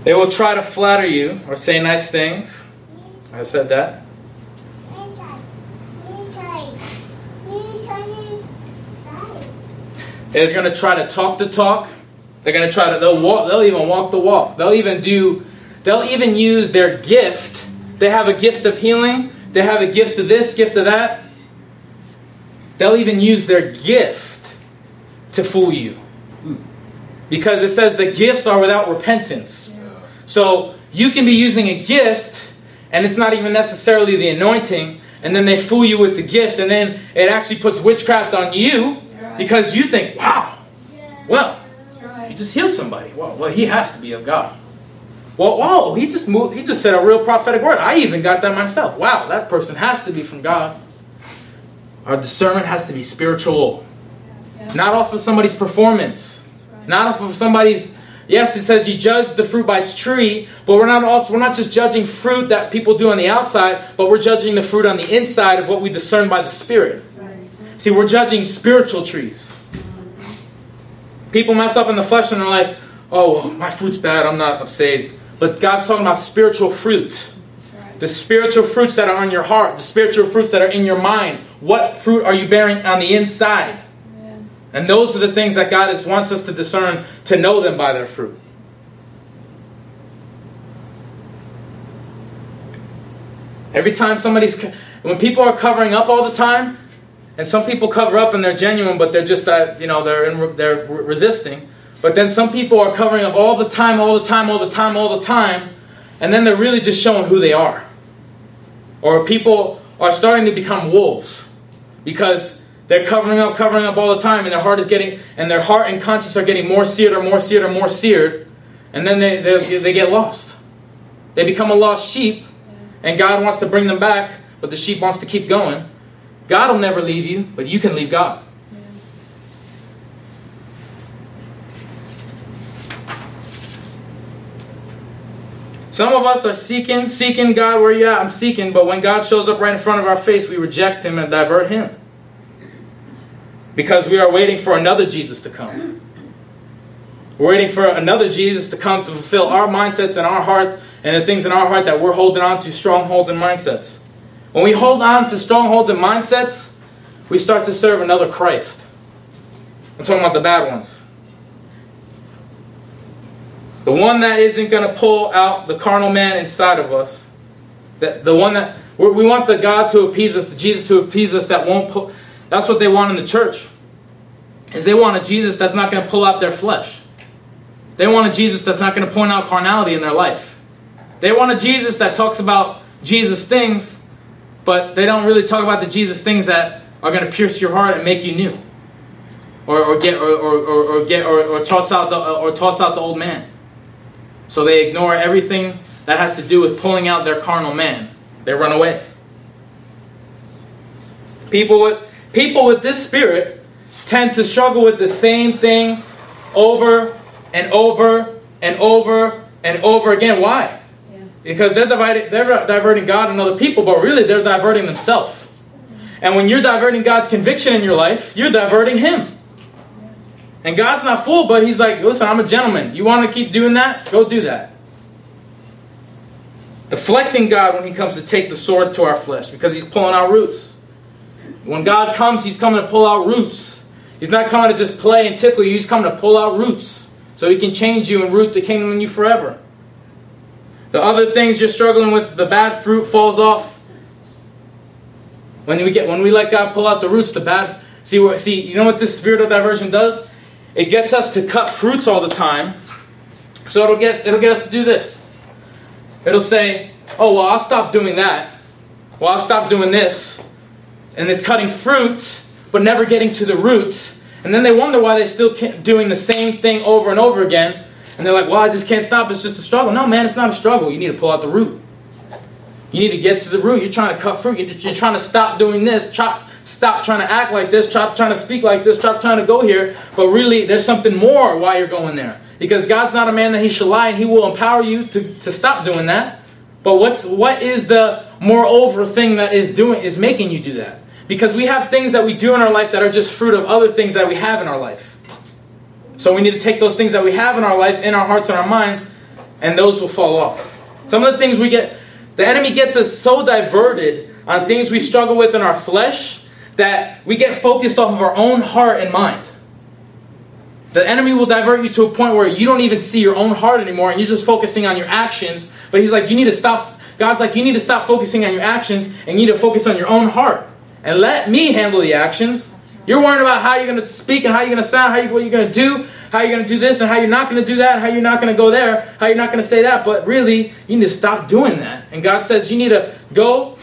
They will try to flatter you or say nice things. I said that. They're going to try to talk the talk. They're going to try to they'll walk they'll even walk the walk. They'll even do they'll even use their gift. They have a gift of healing. They have a gift of this, gift of that. They'll even use their gift to fool you. Because it says the gifts are without repentance. So you can be using a gift and it's not even necessarily the anointing, and then they fool you with the gift, and then it actually puts witchcraft on you right. because you think, wow, well, he just healed somebody. Well, well, he has to be of God. Well, whoa, he just moved, he just said a real prophetic word. I even got that myself. Wow, that person has to be from God. Our discernment has to be spiritual. Not off of somebody's performance. Not off of somebody's. Yes, it says you judge the fruit by its tree, but we're not also we're not just judging fruit that people do on the outside, but we're judging the fruit on the inside of what we discern by the Spirit. See, we're judging spiritual trees. People mess up in the flesh and they're like, "Oh, my fruit's bad. I'm not saved." But God's talking about spiritual fruit. The spiritual fruits that are on your heart, the spiritual fruits that are in your mind. What fruit are you bearing on the inside? And those are the things that God is, wants us to discern to know them by their fruit. Every time somebody's, when people are covering up all the time, and some people cover up and they're genuine, but they're just, that, you know, they're in, they're resisting. But then some people are covering up all the time, all the time, all the time, all the time, and then they're really just showing who they are. Or people are starting to become wolves because They're covering up, covering up all the time, and their heart is getting, and their heart and conscience are getting more seared or more seared or more seared, and then they, they, they get lost. They become a lost sheep, and God wants to bring them back, but the sheep wants to keep going. God will never leave you, but you can leave God. Some of us are seeking, seeking God where you at. I'm seeking, but when God shows up right in front of our face, we reject Him and divert Him. Because we are waiting for another Jesus to come. We're waiting for another Jesus to come to fulfill our mindsets in our heart and the things in our heart that we're holding on to, strongholds and mindsets. When we hold on to strongholds and mindsets, we start to serve another Christ. I'm talking about the bad ones. The one that isn't going to pull out the carnal man inside of us. That the one that we want the God to appease us, the Jesus to appease us that won't pull. That's what they want in the church. Is they want a Jesus that's not going to pull out their flesh. They want a Jesus that's not going to point out carnality in their life. They want a Jesus that talks about Jesus things, but they don't really talk about the Jesus things that are going to pierce your heart and make you new, or, or get or, or, or, get or, or toss out the or toss out the old man. So they ignore everything that has to do with pulling out their carnal man. They run away. People with people with this spirit tend to struggle with the same thing over and over and over and over again. Why? Yeah. Because they're dividing, they're diverting God and other people, but really they're diverting themselves. And when you're diverting God's conviction in your life, you're diverting Him. And God's not fooled, but He's like, listen, I'm a gentleman. You want to keep doing that? Go do that. Deflecting God when He comes to take the sword to our flesh because He's pulling our roots. When God comes, He's coming to pull out roots. He's not coming to just play and tickle you, He's coming to pull out roots so He can change you and root the kingdom in you forever. The other things you're struggling with, the bad fruit falls off. When we get when we let God pull out the roots, the bad see what see, you know what this spirit of diversion does? It gets us to cut fruits all the time. So it'll get it'll get us to do this. It'll say, "Oh, well, I'll stop doing that. Well, I'll stop doing this." And it's cutting fruit, but never getting to the root. And then they wonder why they're still doing the same thing over and over again. And they're like, "Well, I just can't stop. It's just a struggle." No, man, it's not a struggle. You need to pull out the root. You need to get to the root. You're trying to cut fruit. You're trying to stop doing this. Chop, stop trying to act like this. Stop trying to speak like this. Stop trying to go here. But really, there's something more why you're going there. Because God's not a man that he should lie, and he will empower you to, to stop doing that. But what's what is the moreover thing that is doing is making you do that? Because we have things that we do in our life that are just fruit of other things that we have in our life. So we need to take those things that we have in our life, in our hearts and our minds, and those will fall off. Some of the things we get the enemy gets us so diverted on things we struggle with in our flesh that we get focused off of our own heart and mind. The enemy will divert you to a point where you don't even see your own heart anymore and you're just focusing on your actions. But he's like, you need to stop. God's like, you need to stop focusing on your actions and you need to focus on your own heart. And let me handle the actions. You're worrying about how you're going to speak and how you're going to sound, how you, what you're going to do, how you're going to do this and how you're not going to do that, how you're not going to go there, how you're not going to say that. But really, you need to stop doing that. And God says you need to go,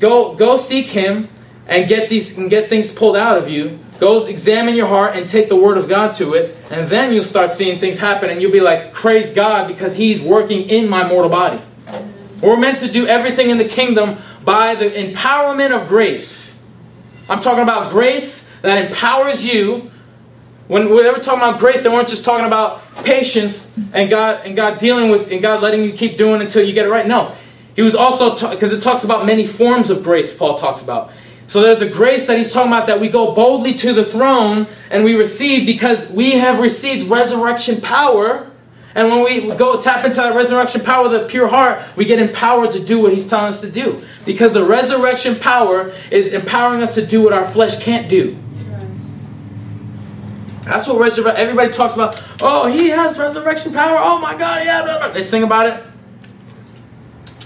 go, go seek Him and get these and get things pulled out of you. Go examine your heart and take the Word of God to it, and then you'll start seeing things happen, and you'll be like, "Praise God!" because He's working in my mortal body. We're meant to do everything in the kingdom by the empowerment of grace. I'm talking about grace that empowers you when they were talking about grace, they weren't just talking about patience and God and God dealing with and God letting you keep doing until you get it right. No, he was also because ta- it talks about many forms of grace. Paul talks about. So there's a grace that he's talking about that we go boldly to the throne and we receive because we have received resurrection power. And when we go tap into that resurrection power, the pure heart, we get empowered to do what he's telling us to do. Because the resurrection power is empowering us to do what our flesh can't do. That's what resurrection. Everybody talks about. Oh, he has resurrection power. Oh my God, yeah. Blah, blah. They sing about it,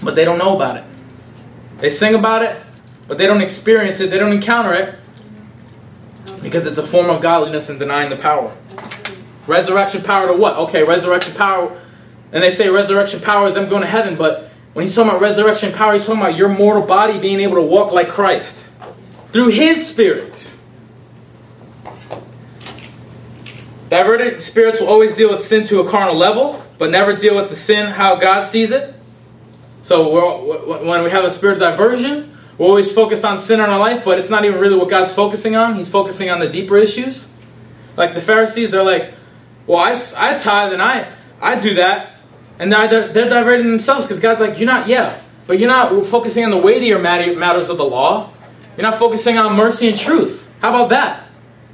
but they don't know about it. They sing about it, but they don't experience it. They don't encounter it because it's a form of godliness and denying the power. Resurrection power to what? Okay, resurrection power. And they say resurrection power is them going to heaven, but when he's talking about resurrection power, he's talking about your mortal body being able to walk like Christ through His Spirit. Diverted spirits will always deal with sin to a carnal level, but never deal with the sin how God sees it. So when we have a spirit of diversion, we're always focused on sin in our life, but it's not even really what God's focusing on. He's focusing on the deeper issues. Like the Pharisees, they're like, well, I, I tithe and I, I do that. And they're, they're diverting themselves because God's like, you're not, yeah, but you're not focusing on the weightier matters of the law. You're not focusing on mercy and truth. How about that?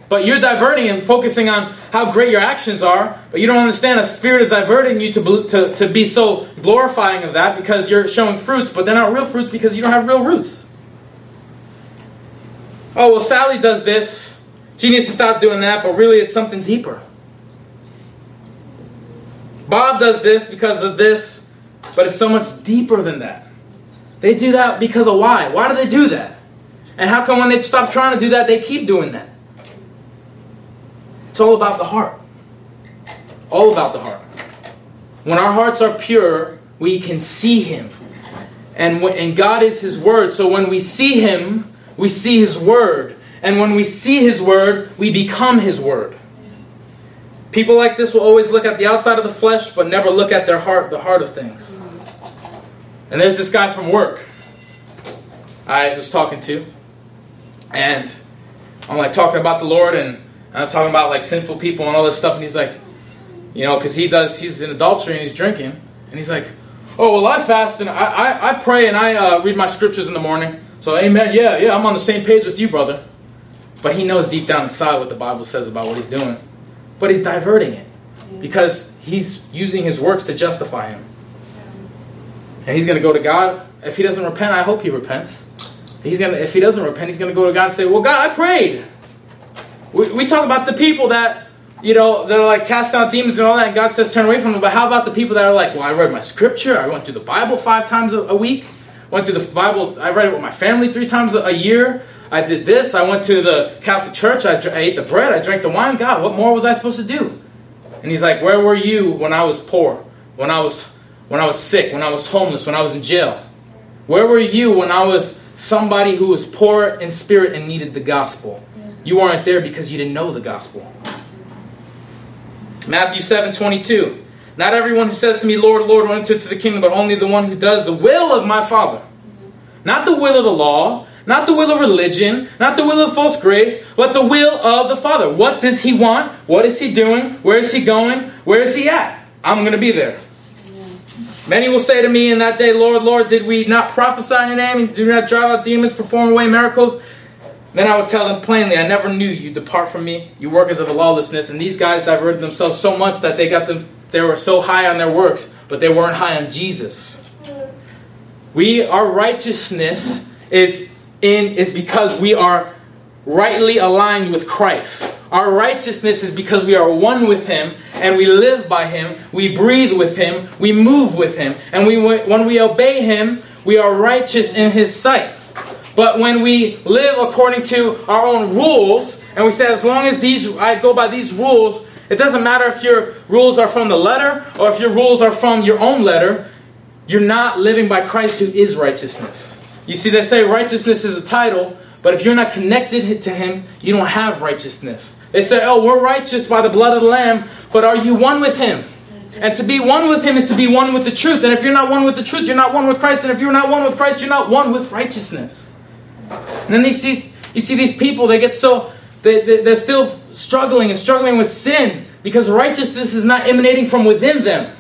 But you're diverting and focusing on how great your actions are, but you don't understand a spirit is diverting you to, to, to be so glorifying of that because you're showing fruits, but they're not real fruits because you don't have real roots. Oh, well, Sally does this. She needs to stop doing that, but really it's something deeper. Bob does this because of this, but it's so much deeper than that. They do that because of why? Why do they do that? And how come when they stop trying to do that, they keep doing that? It's all about the heart. All about the heart. When our hearts are pure, we can see Him. And, and God is His Word. So when we see Him, we see His Word. And when we see His Word, we become His Word. People like this will always look at the outside of the flesh, but never look at their heart, the heart of things. And there's this guy from work I was talking to, and I'm like talking about the Lord, and I was talking about like sinful people and all this stuff, and he's like, you know, because he does, he's in adultery and he's drinking, and he's like, oh well, I fast and I I, I pray and I uh, read my scriptures in the morning. So amen, yeah, yeah, I'm on the same page with you, brother. But he knows deep down inside what the Bible says about what he's doing, but he's diverting it because he's using his works to justify him. And he's going to go to God. If he doesn't repent, I hope he repents. He's gonna, if he doesn't repent, he's going to go to God and say, Well, God, I prayed. We, we talk about the people that, you know, that are like cast out demons and all that, and God says turn away from them. But how about the people that are like, Well, I read my scripture, I went through the Bible five times a, a week, went through the Bible, I read it with my family three times a, a year. I did this. I went to the Catholic Church. I, I ate the bread. I drank the wine. God, what more was I supposed to do? And he's like, Where were you when I was poor? When I was when I was sick, when I was homeless, when I was in jail? Where were you when I was somebody who was poor in spirit and needed the gospel? You weren't there because you didn't know the gospel. Matthew 7 22. Not everyone who says to me, Lord, Lord, will enter into the kingdom, but only the one who does the will of my Father. Not the will of the law, not the will of religion, not the will of false grace, but the will of the Father. What does He want? What is He doing? Where is He going? Where is He at? I'm going to be there. Many will say to me in that day, Lord, Lord, did we not prophesy in your name? We not drive out demons, perform away miracles? Then I would tell them plainly, I never knew you. Depart from me, you workers of lawlessness. And these guys diverted themselves so much that they got them. They were so high on their works, but they weren't high on Jesus. We, our righteousness is in is because we are rightly aligned with Christ. Our righteousness is because we are one with Him and we live by Him, we breathe with Him, we move with Him, and we, when we obey Him, we are righteous in His sight. But when we live according to our own rules, and we say, as long as these I go by these rules, it doesn't matter if your rules are from the letter or if your rules are from your own letter, you're not living by Christ who is righteousness. You see, they say righteousness is a title, but if you're not connected to Him, you don't have righteousness. They say, oh, we're righteous by the blood of the Lamb, but are you one with Him? And to be one with Him is to be one with the truth. And if you're not one with the truth, you're not one with Christ. And if you're not one with Christ, you're not one with righteousness. And then see, you see these people, they get so, they, they, they're still struggling and struggling with sin because righteousness is not emanating from within them.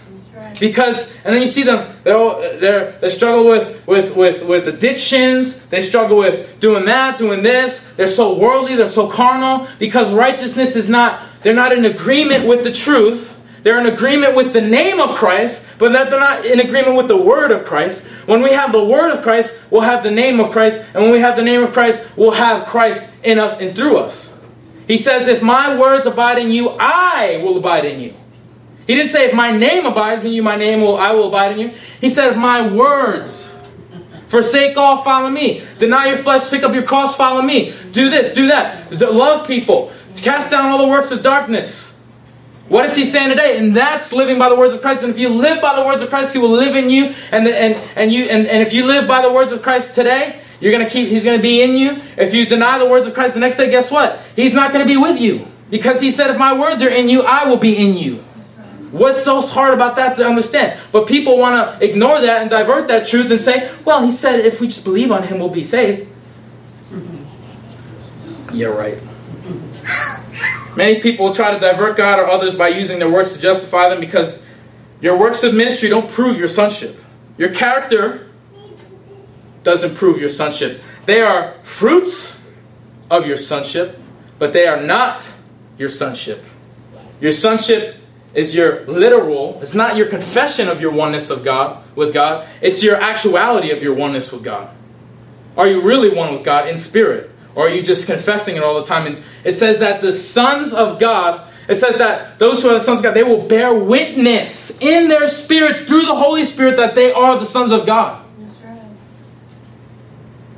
Because, and then you see them, they're, they're, they struggle with, with, with, with addictions, they struggle with doing that, doing this. They're so worldly, they're so carnal, because righteousness is not, they're not in agreement with the truth. They're in agreement with the name of Christ, but that they're not in agreement with the word of Christ. When we have the word of Christ, we'll have the name of Christ, and when we have the name of Christ, we'll have Christ in us and through us. He says, If my words abide in you, I will abide in you. He didn't say, if my name abides in you, my name will I will abide in you. He said, if my words forsake all, follow me. Deny your flesh, pick up your cross, follow me. Do this, do that. Love people. Cast down all the works of darkness. What is he saying today? And that's living by the words of Christ. And if you live by the words of Christ, he will live in you. And and and you and, and if you live by the words of Christ today, you're gonna keep he's gonna be in you. If you deny the words of Christ the next day, guess what? He's not gonna be with you. Because he said, if my words are in you, I will be in you. What's so hard about that to understand? But people want to ignore that and divert that truth and say, well, he said if we just believe on him, we'll be saved. Mm-hmm. Yeah, right. Many people try to divert God or others by using their works to justify them because your works of ministry don't prove your sonship. Your character doesn't prove your sonship. They are fruits of your sonship, but they are not your sonship. Your sonship is your literal, it's not your confession of your oneness of God with God, it's your actuality of your oneness with God. Are you really one with God in spirit? Or are you just confessing it all the time? And it says that the sons of God, it says that those who are the sons of God, they will bear witness in their spirits through the Holy Spirit that they are the sons of God. That's right.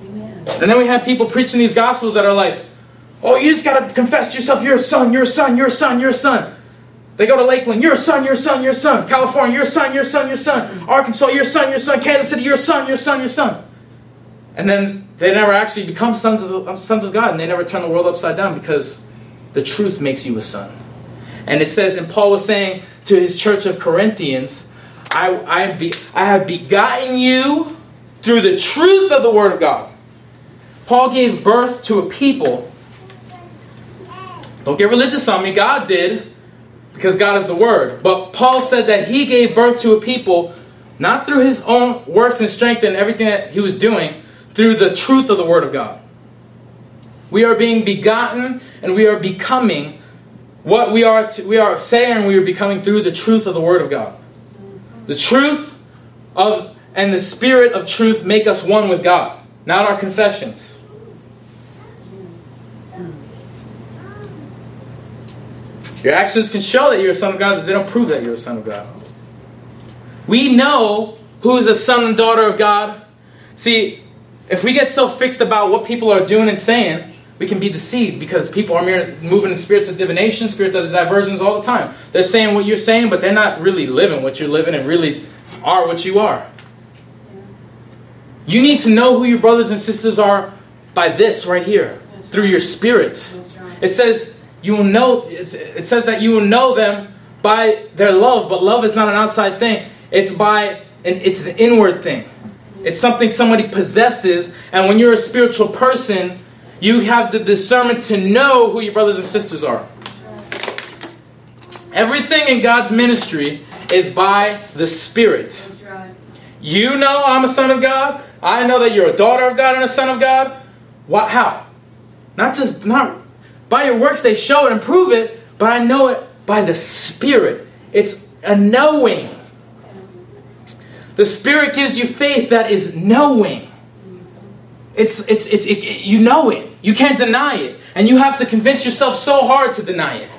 Amen. And then we have people preaching these gospels that are like, oh, you just got to confess to yourself, you're a son, you're a son, you're a son, you're a son. They go to Lakeland, you're son, you're son, you're son. California, you're son, you're son, you're son. Arkansas, you're son, you're son. Kansas City, you're son, you're son, you're son. And then they never actually become sons of, sons of God and they never turn the world upside down because the truth makes you a son. And it says, and Paul was saying to his church of Corinthians, I, I, be, I have begotten you through the truth of the Word of God. Paul gave birth to a people. Don't get religious on me. God did, because God is the Word. But Paul said that he gave birth to a people not through his own works and strength and everything that he was doing, through the truth of the Word of God. We are being begotten and we are becoming what we are, to, we are saying we are becoming through the truth of the Word of God. The truth of and the Spirit of truth make us one with God, not our confessions. Your actions can show that you're a son of God, but they don't prove that you're a son of God. We know who is a son and daughter of God. See, if we get so fixed about what people are doing and saying, we can be deceived because people are moving in spirits of divination, spirits of diversions all the time. They're saying what you're saying, but they're not really living what you're living and really are what you are. You need to know who your brothers and sisters are by this right here, through your spirit. It says you will know. It says that you will know them by their love, but love is not an outside thing. It's by an it's an inward thing. It's something somebody possesses, and when you're a spiritual person, you have the discernment to know who your brothers and sisters are. Everything in God's ministry is by the Spirit. You know I'm a son of God. I know that you're a daughter of God and a son of God. What? How? Not just not by your works they show it and prove it, but I know it by the Spirit. It's a knowing. The Spirit gives you faith that is knowing. It's it's it's it, it- you know it. You can't deny it, and you have to convince yourself so hard to deny it.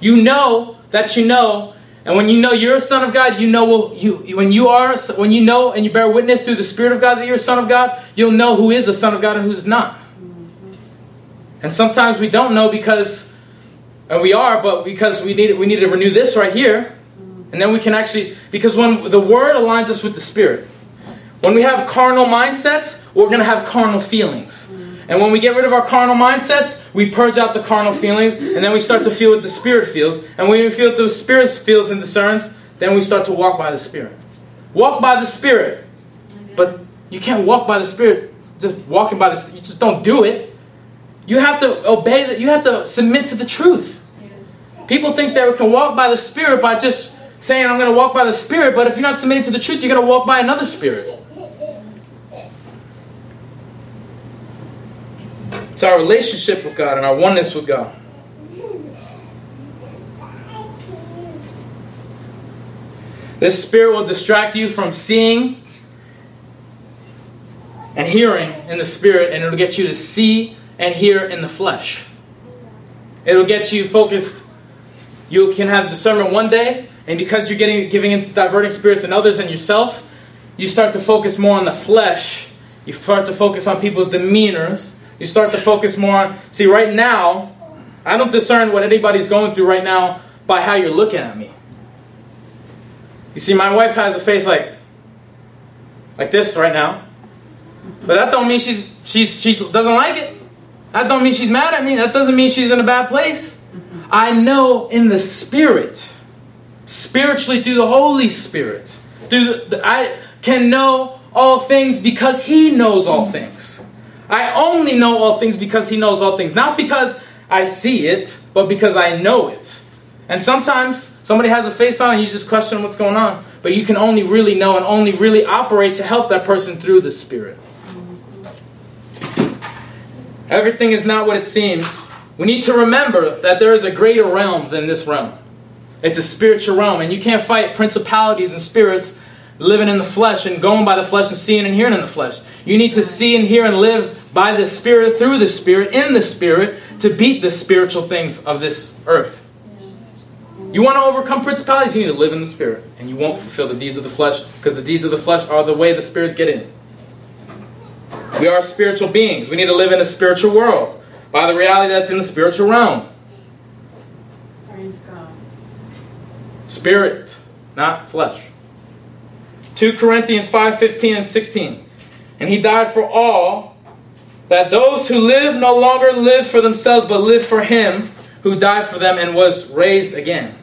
You know that you know, and when you know you're a son of God, you know well, you when you are when you know and you bear witness through the Spirit of God that you're a son of God, you'll know who is a son of God and who's not. And sometimes we don't know because, and we are, but because we need we need to renew this right here, and then we can actually because when the Word aligns us with the Spirit, when we have carnal mindsets, we're going to have carnal feelings. And when we get rid of our carnal mindsets, we purge out the carnal feelings, and then we start to feel what the Spirit feels. And when we feel what the Spirit feels and discerns, then we start to walk by the Spirit. Walk by the Spirit. But you can't walk by the Spirit just walking by the You just don't do it. You have to obey, you have to submit to the truth. People think they can walk by the Spirit by just saying, I'm going to walk by the Spirit, but if you're not submitting to the truth, you're going to walk by another Spirit. It's our relationship with God and our oneness with God. This Spirit will distract you from seeing and hearing in the Spirit, and it'll get you to see and hear in the flesh. It'll get you focused. You can have discernment one day, and because you're getting giving into diverting spirits and others and yourself, you start to focus more on the flesh. You start to focus on people's demeanors. You start to focus more on. See, right now, I don't discern what anybody's going through right now by how you're looking at me. You see, my wife has a face like, like this right now, but that don't mean she's she's she doesn't like it. That don't mean she's mad at me. That doesn't mean she's in a bad place. I know in the spirit, spiritually through the Holy Spirit, through the, I can know all things because He knows all things. I only know all things because He knows all things, not because I see it, but because I know it. And sometimes somebody has a face on and you just question what's going on, but you can only really know and only really operate to help that person through the Spirit. Everything is not what it seems. We need to remember that there is a greater realm than this realm. It's a spiritual realm, and you can't fight principalities and spirits living in the flesh and going by the flesh and seeing and hearing in the flesh. You need to see and hear and live by the Spirit, through the Spirit, in the Spirit, to beat the spiritual things of this earth. You want to overcome principalities, you need to live in the Spirit, and you won't fulfill the deeds of the flesh, because the deeds of the flesh are the way the spirits get in. We are spiritual beings. We need to live in a spiritual world by the reality that's in the spiritual realm. Praise God. Spirit, not flesh. 2 Corinthians 5 15 and 16. And he died for all, that those who live no longer live for themselves, but live for him who died for them and was raised again.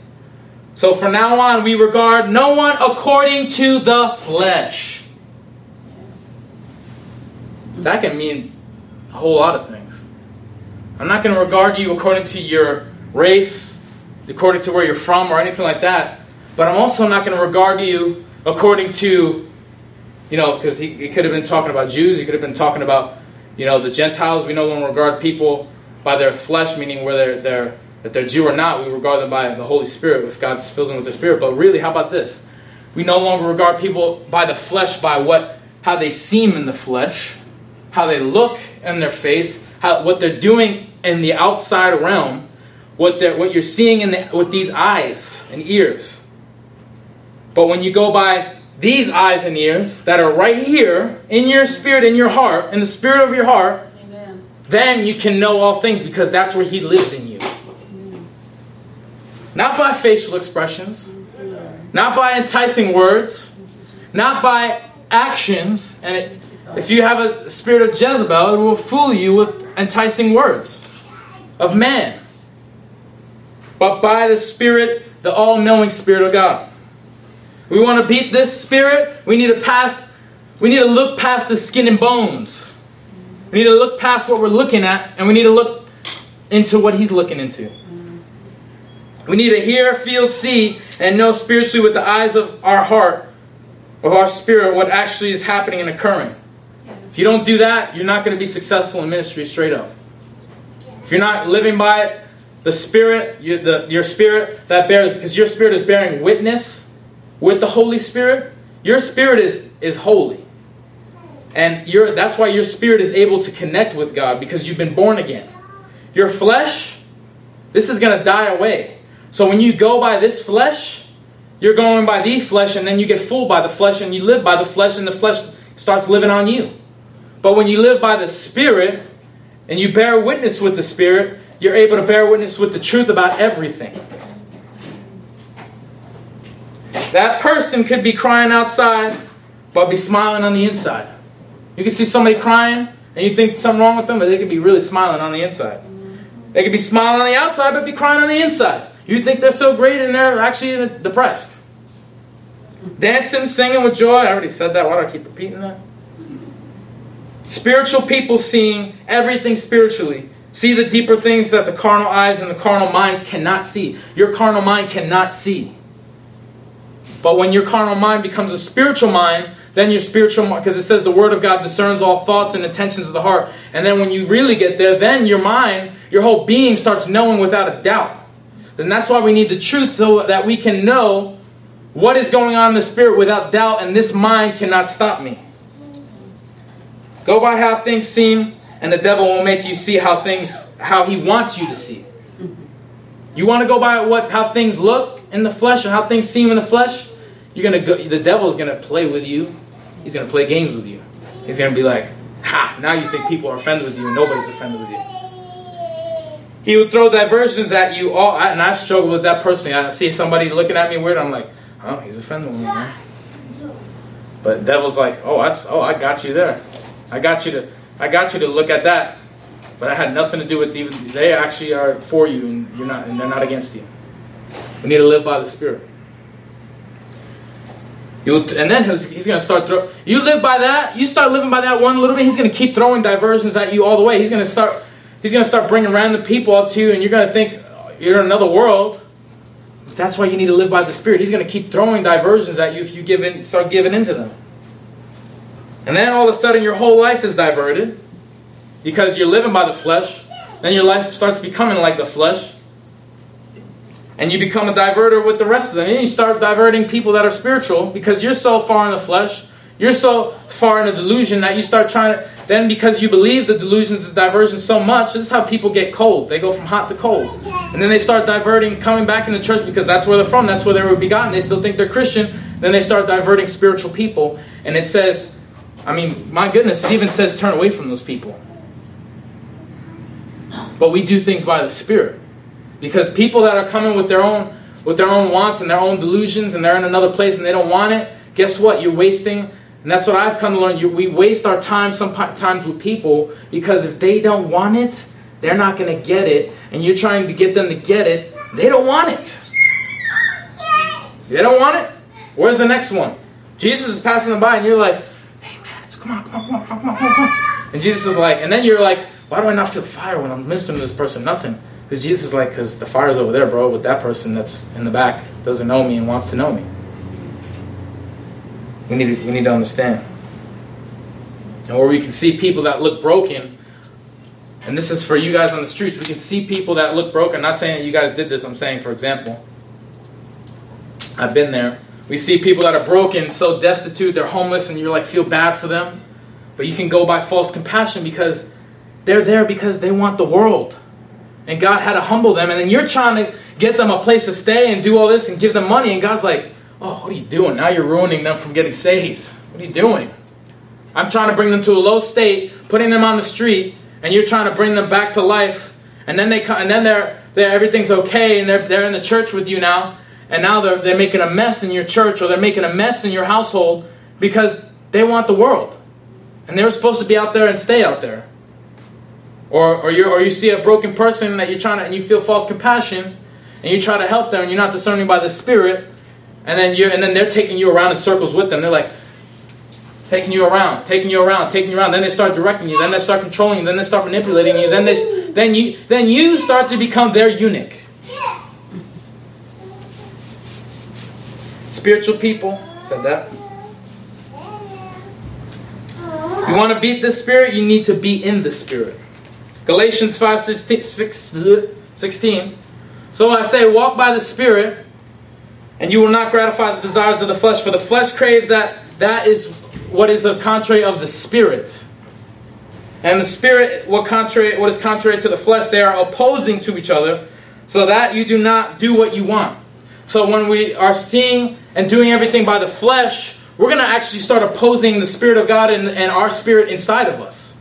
So from now on, we regard no one according to the flesh. That can mean a whole lot of things. I'm not going to regard you according to your race, according to where you're from, or anything like that. But I'm also not going to regard you according to, you know, because he, he could have been talking about Jews, he could have been talking about, you know, the Gentiles. We no longer regard people by their flesh, meaning whether they're if they're Jew or not. We regard them by the Holy Spirit, if God fills them with the Spirit. But really, how about this? We no longer regard people by the flesh, by what how they seem in the flesh, how they look in their face, how what they're doing in the outside realm, what they're, what you're seeing in the, with these eyes and ears. But when you go by these eyes and ears that are right here in your spirit, in your heart, in the spirit of your heart, Amen. then you can know all things because that's where He lives in you. Not by facial expressions, mm-hmm. not by enticing words, not by actions. And it, if you have a spirit of Jezebel, it will fool you with enticing words of man. But by the Spirit, the all knowing Spirit of God. We want to beat this spirit. We need to pass. We need to look past the skin and bones. We need to look past what we're looking at, and we need to look into what He's looking into. We need to hear, feel, see, and know spiritually with the eyes of our heart, of our spirit, what actually is happening and occurring. If you don't do that, you're not going to be successful in ministry straight up. If you're not living by it, the spirit, your, the, your spirit that bears, because your spirit is bearing witness with the Holy Spirit, your spirit is, is holy. And your, that's why your spirit is able to connect with God because you've been born again. Your flesh, this is going to die away. So when you go by this flesh, you're going by the flesh, and then you get fooled by the flesh, and you live by the flesh, and the flesh starts living on you. But when you live by the Spirit, and you bear witness with the Spirit, you're able to bear witness with the truth about everything. That person could be crying outside, but be smiling on the inside. You can see somebody crying, and you think something wrong with them, but they could be really smiling on the inside. They could be smiling on the outside, but be crying on the inside. You think they're so great, and they're actually depressed. Dancing, singing with joy. I already said that. Why do I keep repeating that? Spiritual people seeing everything spiritually. See the deeper things that the carnal eyes and the carnal minds cannot see. Your carnal mind cannot see. But when your carnal mind becomes a spiritual mind, then your spiritual mind, because it says the word of God discerns all thoughts and intentions of the heart. And then when you really get there, then your mind, your whole being starts knowing without a doubt. Then that's why we need the truth so that we can know what is going on in the spirit without doubt, and this mind cannot stop me. Go by how things seem, and the devil will make you see how things how he wants you to see. You want to go by what how things look in the flesh and how things seem in the flesh? You're gonna go. The devil is gonna play with you. He's gonna play games with you. He's gonna be like, "Ha! Now you think people are offended with you, and nobody's offended with you." He would throw diversions at you. All and I've struggled with that personally. I see somebody looking at me weird. I'm like, "Oh, he's offended with me." Man. But devil's like, "Oh, I, oh, I got you there. I got you to, I got you to look at that." but I had nothing to do with even. They actually are for you, and you're not, and they're not against you. We need to live by the Spirit. You'll, and then he's, he's going to start throw. You live by that. You start living by that one little bit. He's going to keep throwing diversions at you all the way. He's going to start. He's going to start bringing random people up to you, and you're going to think you're in another world. That's why you need to live by the Spirit. He's going to keep throwing diversions at you if you give in, start giving into them. And then all of a sudden, your whole life is diverted because you're living by the flesh. Then your life starts becoming like the flesh. And you become a diverter with the rest of them. And you start diverting people that are spiritual because you're so far in the flesh. You're so far in a delusion that you start trying to. Then, because you believe the delusions and diversions so much, this is how people get cold. They go from hot to cold. And then they start diverting, coming back in the church because that's where they're from. That's where they were begotten. They still think they're Christian. Then they start diverting spiritual people. And it says, I mean, my goodness, it even says turn away from those people. But we do things by the Spirit. Because people that are coming with their own with their own wants and their own delusions and they're in another place and they don't want it, guess what? You're wasting and that's what I've come to learn. You, we waste our time sometimes with people because if they don't want it, they're not going to get it. And you're trying to get them to get it. They don't want it. They don't want it. Where's the next one? Jesus is passing them by and you're like, come on, come on, come on, come on, come on, come on. And Jesus is like, and then you're like, why do I not feel fire when I'm ministering to this person? Nothing. Because Jesus is like, because the fire's over there, bro, with that person that's in the back, doesn't know me and wants to know me. We need we need to understand. And where we can see people that look broken, and this is for you guys on the streets, we can see people that look broken. I'm not saying that you guys did this, I'm saying, for example, I've been there. We see people that are broken, so destitute, they're homeless, and you're like, feel bad for them. But you can go by false compassion because they're there because they want the world. And God had to humble them. And then you're trying to get them a place to stay and do all this and give them money. And God's like, oh, what are you doing? Now you're ruining them from getting saved. What are you doing? I'm trying to bring them to a low state, putting them on the street, and you're trying to bring them back to life. And then they come, and then they're, they're everything's okay, and they're, they're in the church with you now. And now they're, they're making a mess in your church or they're making a mess in your household because they want the world. And they were supposed to be out there and stay out there. Or, or, you or you see a broken person that you're trying to, and you feel false compassion, and you try to help them, and you're not discerning by the Spirit, and then you and then they're taking you around in circles with them. They're like taking you around, taking you around, taking you around. Then they start directing you. Then they start controlling you. Then they start manipulating you. Then they then you then you start to become their eunuch. Spiritual people said that. You want to beat the spirit, you need to be in the spirit. Galatians 5 16. So I say, walk by the spirit, and you will not gratify the desires of the flesh, for the flesh craves that that is what is a contrary of the spirit. And the spirit, what contrary what is contrary to the flesh, they are opposing to each other, so that you do not do what you want. So when we are seeing and doing everything by the flesh, we're going to actually start opposing the Spirit of God and, and our spirit inside of us.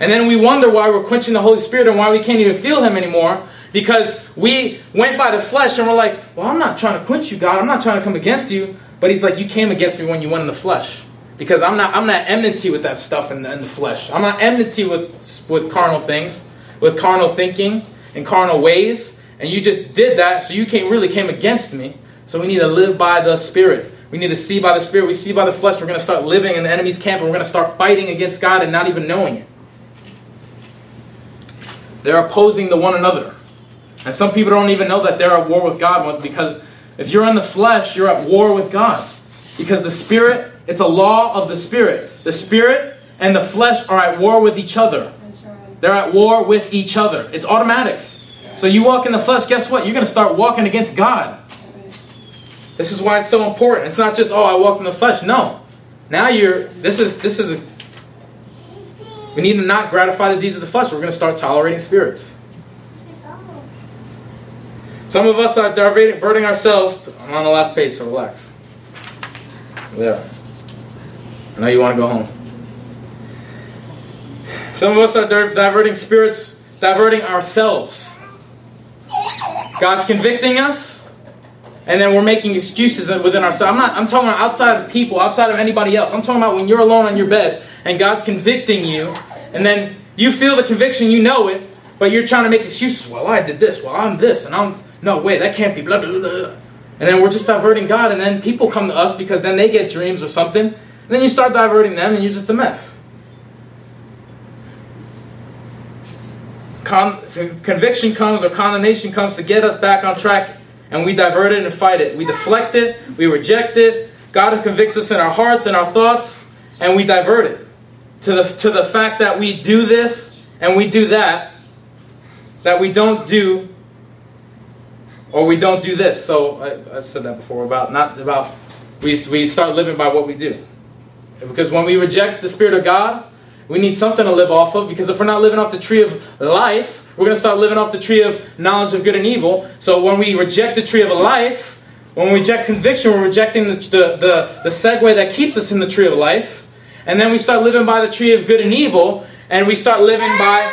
And then we wonder why we're quenching the Holy Spirit and why we can't even feel Him anymore because we went by the flesh and we're like, well, I'm not trying to quench you, God. I'm not trying to come against you. But He's like, you came against me when you went in the flesh. Because I'm not, I'm not enmity with that stuff in the, in the flesh. I'm not enmity with, with carnal things, with carnal thinking and carnal ways. And you just did that, so you can't really came against me. So we need to live by the Spirit. We need to see by the Spirit. We see by the flesh. We're going to start living in the enemy's camp and we're going to start fighting against God and not even knowing it. They're opposing to one another. And some people don't even know that they're at war with God because if you're in the flesh, you're at war with God. Because the Spirit, it's a law of the Spirit. The Spirit and the flesh are at war with each other. right. They're at war with each other. It's automatic. So you walk in the flesh, guess what? You're going to start walking against God. This is why it's so important. It's not just, oh, I walk in the flesh. No. Now you're, this is, this is, a, we need to not gratify the deeds of the flesh. We're going to start tolerating spirits. Some of us are diverting ourselves. I'm on the last page, so relax. There. I know you want to go home. Some of us are diverting spirits, diverting ourselves. God's convicting us, and then we're making excuses within ourselves. I'm not. I'm talking about outside of people, outside of anybody else. I'm talking about when you're alone on your bed and God's convicting you, and then you feel the conviction, you know it, but you're trying to make excuses. Well, I did this. Well, I'm this, and I'm no way. That can't be. Blah blah blah. blah. And then we're just diverting God, and then people come to us because then they get dreams or something, and then you start diverting them, and you're just a mess. Con- conviction comes or condemnation comes to get us back on track, and we divert it and fight it. We deflect it, we reject it. God convicts us in our hearts and our thoughts, and we divert it to the to the fact that we do this and we do that, that we don't do or we don't do this. So I, I said that before about not about we we start living by what we do. Because when we reject the Spirit of God, we need something to live off of. Because if we're not living off the tree of life, we're going to start living off the tree of knowledge of good and evil. So when we reject the tree of life, when we reject conviction, we're rejecting the, the, the, the segue that keeps us in the tree of life. And then we start living by the tree of good and evil, and we start living by.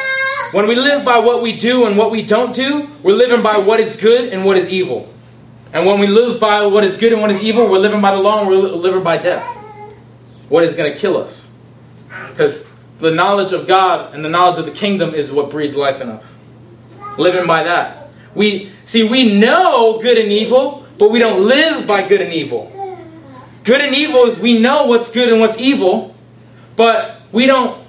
When we live by what we do and what we don't do, we're living by what is good and what is evil. And when we live by what is good and what is evil, we're living by the law and we're living by death. What is going to kill us? Because the knowledge of God and the knowledge of the kingdom is what breathes life in us. Living by that. We see we know good and evil, but we don't live by good and evil. Good and evil is we know what's good and what's evil, but we don't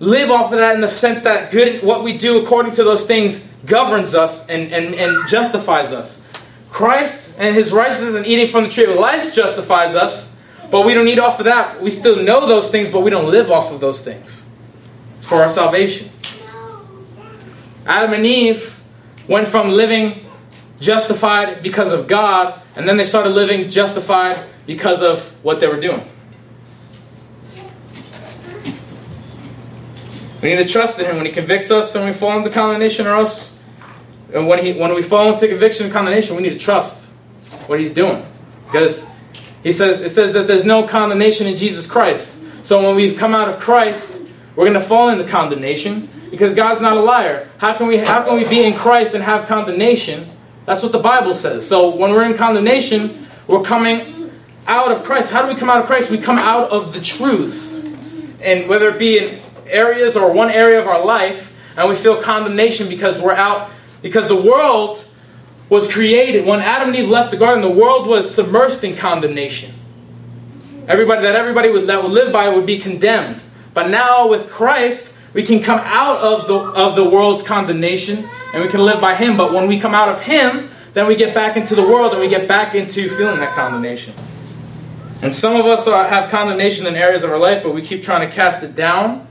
live off of that in the sense that good what we do according to those things governs us and, and, and justifies us. Christ and his righteousness and eating from the tree of life justifies us, but we don't need off of that. We still know those things, but we don't live off of those things. For our salvation. Adam and Eve went from living justified because of God, and then they started living justified because of what they were doing. We need to trust in Him when He convicts us and we fall into condemnation, or else, and when He when we fall into conviction and condemnation, we need to trust what He's doing, because He says it says that there's no condemnation in Jesus Christ. So when we come out of Christ, we're going to fall into condemnation because God's not a liar. How can we how can we be in Christ and have condemnation? That's what the Bible says. So when we're in condemnation, we're coming out of Christ. How do we come out of Christ? We come out of the truth. And whether it be in areas or one area of our life, and we feel condemnation because we're out, because the world was created. When Adam and Eve left the garden, the world was submersed in condemnation. Everybody that everybody would, that would live by would be condemned. But now with Christ, we can come out of the of the world's condemnation and we can live by Him. But when we come out of Him, then we get back into the world and we get back into feeling that condemnation. And some of us are, have condemnation in areas of our life, but we keep trying to cast it down.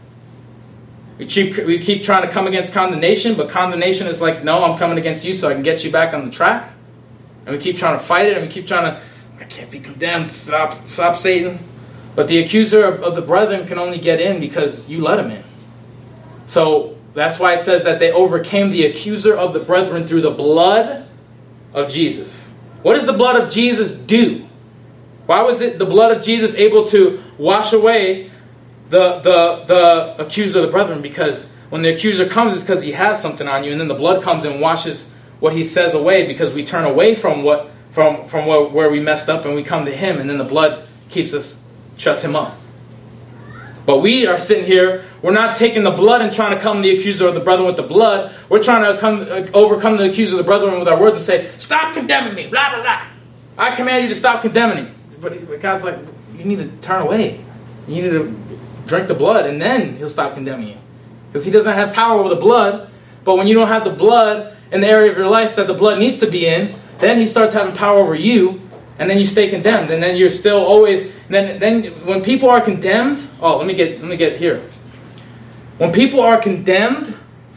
We keep, we keep trying to come against condemnation, but condemnation is like, no, I'm coming against you so I can get you back on the track. And we keep trying to fight it, and we keep trying to, I can't be condemned, stop, stop Satan. But the accuser of, the brethren can only get in because you let him in. So that's why it says that they overcame the accuser of the brethren through the blood of Jesus. What does the blood of Jesus do? Why was it the blood of Jesus able to wash away the, the, the accuser of the brethren? Because when the accuser comes, it's because he has something on you, and then the blood comes and washes what he says away because we turn away from what from, from where, where we messed up and we come to him, and then the blood keeps us, shuts him up. But we are sitting here, we're not taking the blood and trying to come the accuser of the brethren with the blood. We're trying to come, uh, overcome the accuser of the brethren with our words and say, Stop condemning me, blah, blah, blah. I command you to stop condemning me. But, but God's like, You need to turn away. You need to drink the blood, and then He'll stop condemning you. Because He doesn't have power over the blood. But when you don't have the blood in the area of your life that the blood needs to be in, then He starts having power over you, and then you stay condemned, and then you're still always. Then, then when people are condemned, oh, let me get let me get here. When people are condemned,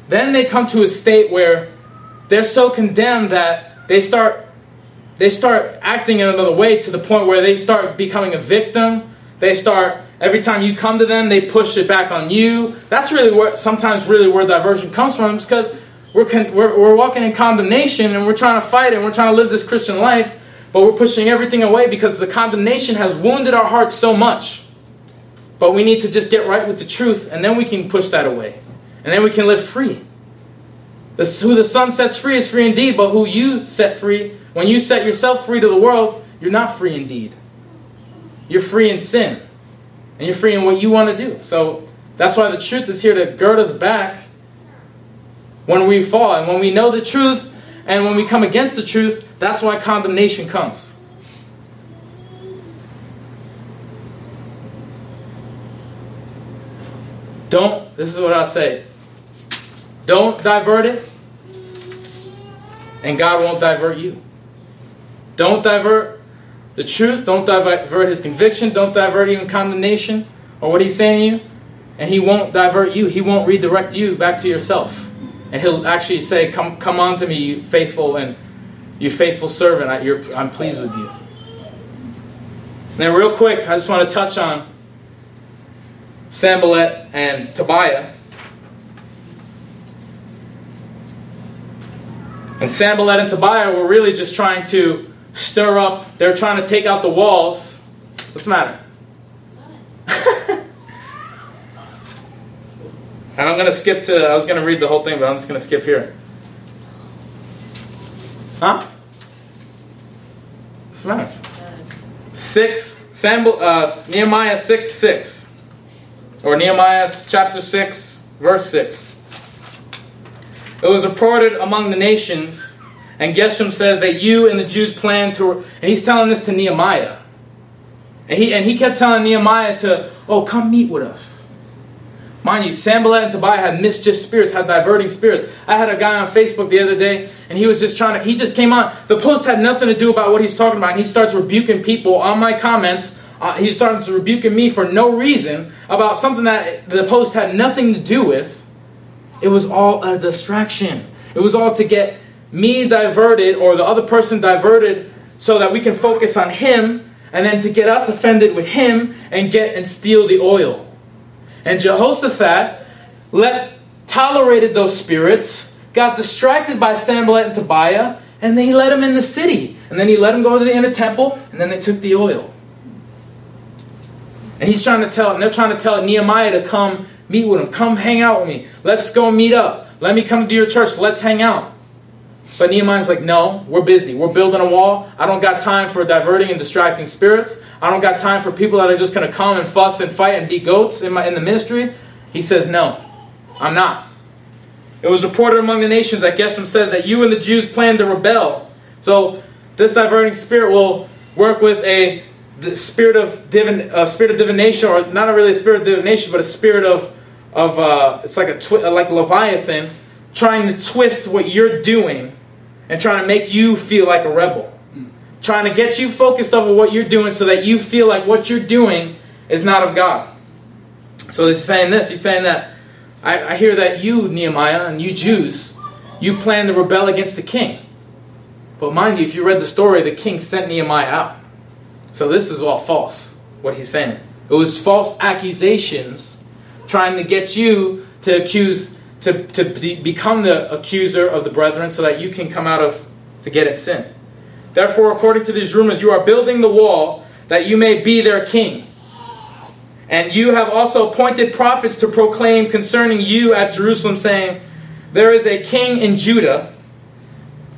then they come to a state where they're so condemned that they start they start acting in another way to the point where they start becoming a victim. They start every time you come to them, they push it back on you. That's really where sometimes really where diversion comes from, because we're, con- we're we're walking in condemnation and we're trying to fight it, and we're trying to live this Christian life, but we're pushing everything away because the condemnation has wounded our hearts so much. But we need to just get right with the truth, and then we can push that away. And then we can live free. This, who the Son sets free is free indeed, but who you set free, when you set yourself free to the world, you're not free indeed. You're free in sin. And you're free in what you want to do. So That's why the truth is here to gird us back when we fall. And when we know the truth and when we come against the truth, that's why condemnation comes. Don't, this is what I say. Don't divert it, and God won't divert you. Don't divert the truth, don't divert his conviction, don't divert even condemnation or what he's saying to you, and he won't divert you. He won't redirect you back to yourself. And he'll actually say, Come, come on to me, you faithful and you faithful servant. I, I'm pleased with you. Now, real quick, I just want to touch on Sanballat and Tobiah. And Sanballat and Tobiah were really just trying to stir up, they're trying to take out the walls. What's the matter? <laughs> and I'm going to skip to, I was going to read the whole thing, but I'm just going to skip here. Huh? What's the matter? Six, Sambal, uh, Nehemiah 6 6. Or Nehemiah chapter 6, verse 6. It was reported among the nations, and Geshem says that you and the Jews plan to, and he's telling this to Nehemiah. And he, and he kept telling Nehemiah to, oh, come meet with us. Mind you, Sanballat and Tobiah had mischief spirits, had diverting spirits. I had a guy on Facebook the other day, and he was just trying to, he just came on. The post had nothing to do about what he's talking about, and he starts rebuking people on my comments. Uh, he's starting to rebuking me for no reason about something that the post had nothing to do with. It was all a distraction. It was all to get me diverted or the other person diverted so that we can focus on him and then to get us offended with him and get and steal the oil. And Jehoshaphat let tolerated those spirits, got distracted by Sanballat and Tobiah, and then he let him in the city. And then he let him go to the inner temple, and then they took the oil. And he's trying to tell, and they're trying to tell Nehemiah to come meet with him. Come hang out with me. Let's go meet up. Let me come to your church. Let's hang out. But Nehemiah's like, no, we're busy. We're building a wall. I don't got time for diverting and distracting spirits. I don't got time for people that are just going to come and fuss and fight and be goats in, my, in the ministry. He says, no, I'm not. It was reported among the nations that Geshem says that you and the Jews plan to rebel. So this diverting spirit will work with a spirit of divin, uh, spirit of divination, or not really a spirit of divination, but a spirit of of uh, it's like a twi- like Leviathan, trying to twist what you're doing and trying to make you feel like a rebel, trying to get you focused over what you're doing, so that you feel like what you're doing is not of God. So he's saying this. He's saying that I, I hear that you Nehemiah and you Jews, you plan to rebel against the king. But mind you, if you read the story, the king sent Nehemiah out. So this is all false, what he's saying. It was false accusations trying to get you to accuse, to, to be, become the accuser of the brethren so that you can come out of, to get at sin. Therefore, according to these rumors, you are building the wall that you may be their king. And you have also appointed prophets to proclaim concerning you at Jerusalem, saying, There is a king in Judah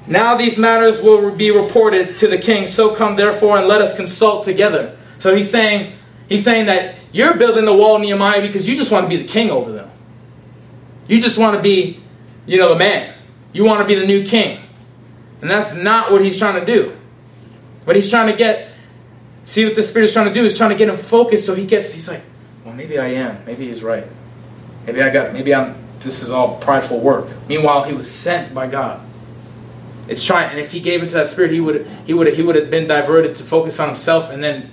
now these matters will be reported to the king. So come therefore and let us consult together. So he's saying, he's saying that you're building the wall, Nehemiah, because you just want to be the king over them. You just want to be, you know, the man. You want to be the new king. And that's not what he's trying to do. But he's trying to get, see what the Spirit is trying to do, He's trying to get him focused so he gets, he's like, well, maybe I am. Maybe he's right. Maybe I got it. Maybe I'm, this is all prideful work. Meanwhile, he was sent by God. It's trying, and if he gave into that spirit, he would he would he would have been diverted to focus on himself, and then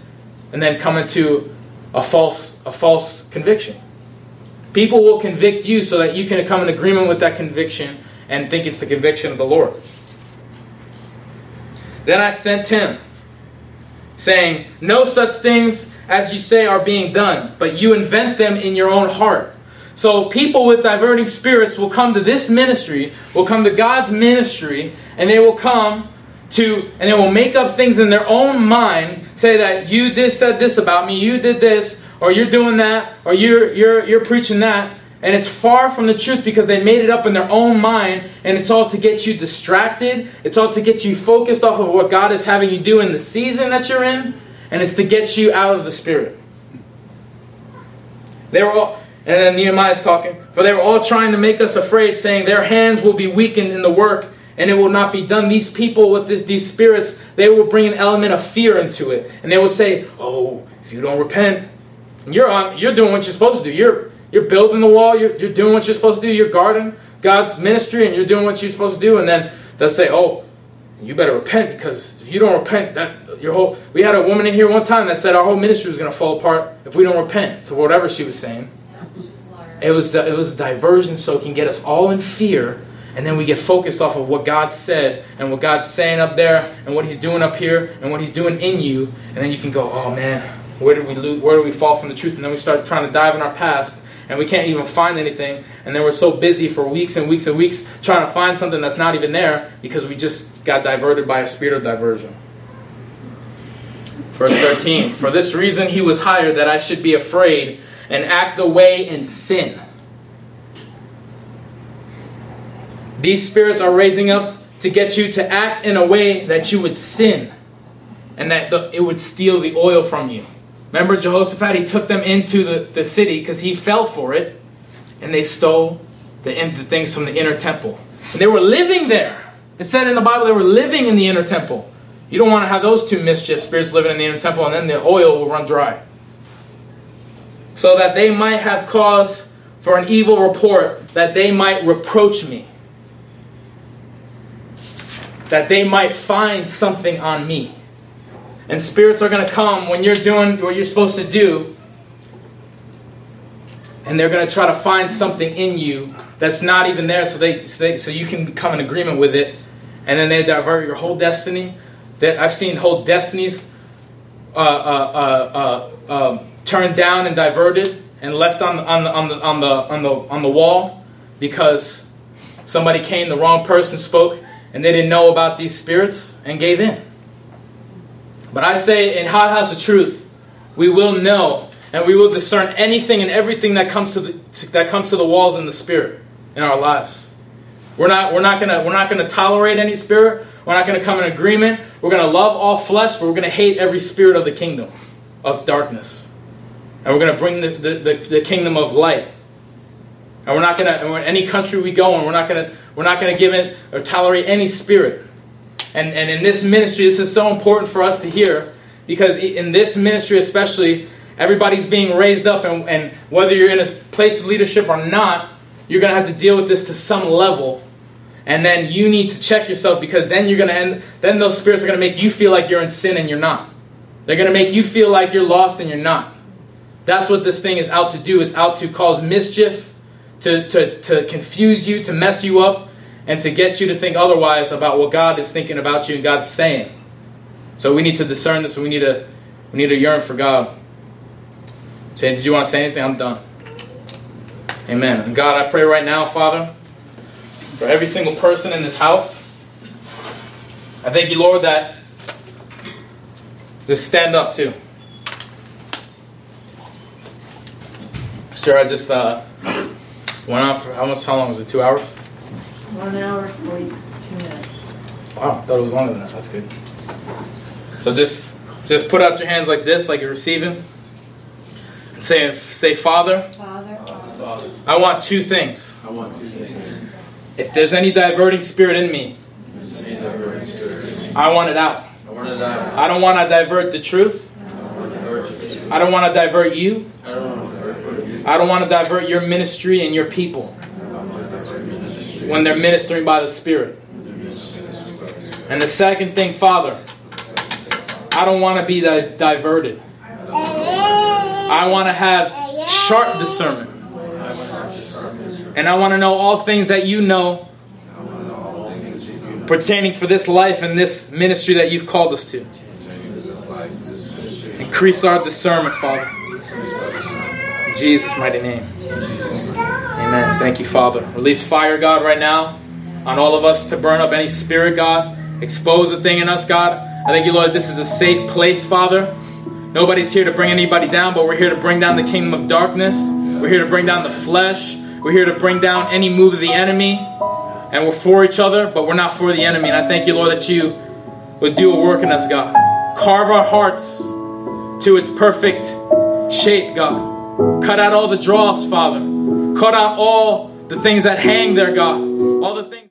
and then come into a false a false conviction. People will convict you so that you can come in agreement with that conviction and think it's the conviction of the Lord. Then I sent him, saying, No such things as you say are being done, but you invent them in your own heart. So people with diverting spirits will come to this ministry, will come to God's ministry, and they will come to and they will make up things in their own mind, say that you did said this about me, you did this, or you're doing that, or you're you're you're preaching that. And it's far from the truth because they made it up in their own mind, and it's all to get you distracted. It's all to get you focused off of what God is having you do in the season that you're in, and it's to get you out of the spirit. They were all And then Nehemiah's talking, for they were all trying to make us afraid, saying, Their hands will be weakened in the work, and it will not be done. These people with this, these spirits, they will bring an element of fear into it. And they will say, Oh, if you don't repent, you're on you're doing what you're supposed to do. You're you're building the wall, you're, you're doing what you're supposed to do, you're guarding God's ministry, and you're doing what you're supposed to do, and then they'll say, Oh, you better repent because if you don't repent, that your whole we had a woman in here one time that said our whole ministry was gonna fall apart if we don't repent to whatever she was saying. It was the, it was diversion so it can get us all in fear, and then we get focused off of what God said and what God's saying up there and what He's doing up here and what He's doing in you, and then you can go, oh man, where did we lose, where did we fall from the truth? And then we start trying to dive in our past, and we can't even find anything, and then we're so busy for weeks and weeks and weeks trying to find something that's not even there because we just got diverted by a spirit of diversion. Verse 13 For this reason he was hired, that I should be afraid and act away in sin. These spirits are raising up to get you to act in a way that you would sin and that it would steal the oil from you. Remember Jehoshaphat? He took them into the, the city because he fell for it and they stole the, the things from the inner temple. And they were living there. It said in the Bible they were living in the inner temple. You don't want to have those two mischief spirits living in the inner temple and then the oil will run dry so that they might have cause for an evil report, that they might reproach me, that they might find something on me. And spirits are going to come when you're doing what you're supposed to do, and they're going to try to find something in you that's not even there, so they, so, they, so you can come in agreement with it, and then they divert your whole destiny. That I've seen whole destinies uh, uh, uh, um, turned down and diverted and left on on on the, on the, on the, on the wall because somebody came, the wrong person spoke, and they didn't know about these spirits and gave in. But I say in Hot House of Truth, we will know and we will discern anything and everything that comes to the, that comes to the walls in the spirit in our lives. We're not, we're not gonna we're not gonna tolerate any spirit. We're not gonna come in agreement. We're gonna love all flesh, but we're gonna hate every spirit of the kingdom of darkness and we're to bring the, the, the, the, kingdom of light. And we're not to, any country we go in, we're not to, we're not to give in or tolerate any spirit. And, and in this ministry, this is so important for us to hear because in this ministry, especially, everybody's being raised up, and, and whether you're in a place of leadership or not, you're going to have to deal with this to some level. And then you need to check yourself because then you're going to end, then those spirits are going to make you feel like you're in sin and you're not. They're going to make you feel like you're lost and you're not. That's what this thing is out to do. It's out to cause mischief, to, to, to confuse you, to mess you up, and to get you to think otherwise about what God is thinking about you and God's saying. So we need to discern this. We need to, we need to yearn for God. Jay, did you want to say anything? I'm done. Amen. And God, I pray right now, Father, for every single person in this house. I thank you, Lord, that just stand up too. Sure, I just uh, went on for much? How long was it? Two hours? One hour, 42 minutes. Wow, I thought it was longer than that. That's good. So just just put out your hands like this, like you're receiving. And say, say, Father, Father, Father, I want two things. I want two things. If there's any diverting spirit in me, I want it out. I want it out. I don't want to divert the truth. I don't want to divert you. I don't want to divert you. I don't want to divert your ministry and your people when they're ministering by the Spirit. And the second thing, Father, I don't want to be di- diverted. I want to have sharp discernment. And I want to know all things that you know pertaining for this life and this ministry that you've called us to. Increase our discernment, Father. In Jesus' mighty name. Amen. Thank you, Father. Release fire, God, right now on all of us to burn up any spirit, God. Expose the thing in us, God. I thank you, Lord, this is a safe place, Father. Nobody's here to bring anybody down, but we're here to bring down the kingdom of darkness. We're here to bring down the flesh. We're here to bring down any move of the enemy. And we're for each other, but we're not for the enemy. And I thank you, Lord, that you would do a work in us, God. Carve our hearts to its perfect shape, God. Cut out all the dross, Father. Cut out all the things that hang there, God. All the things.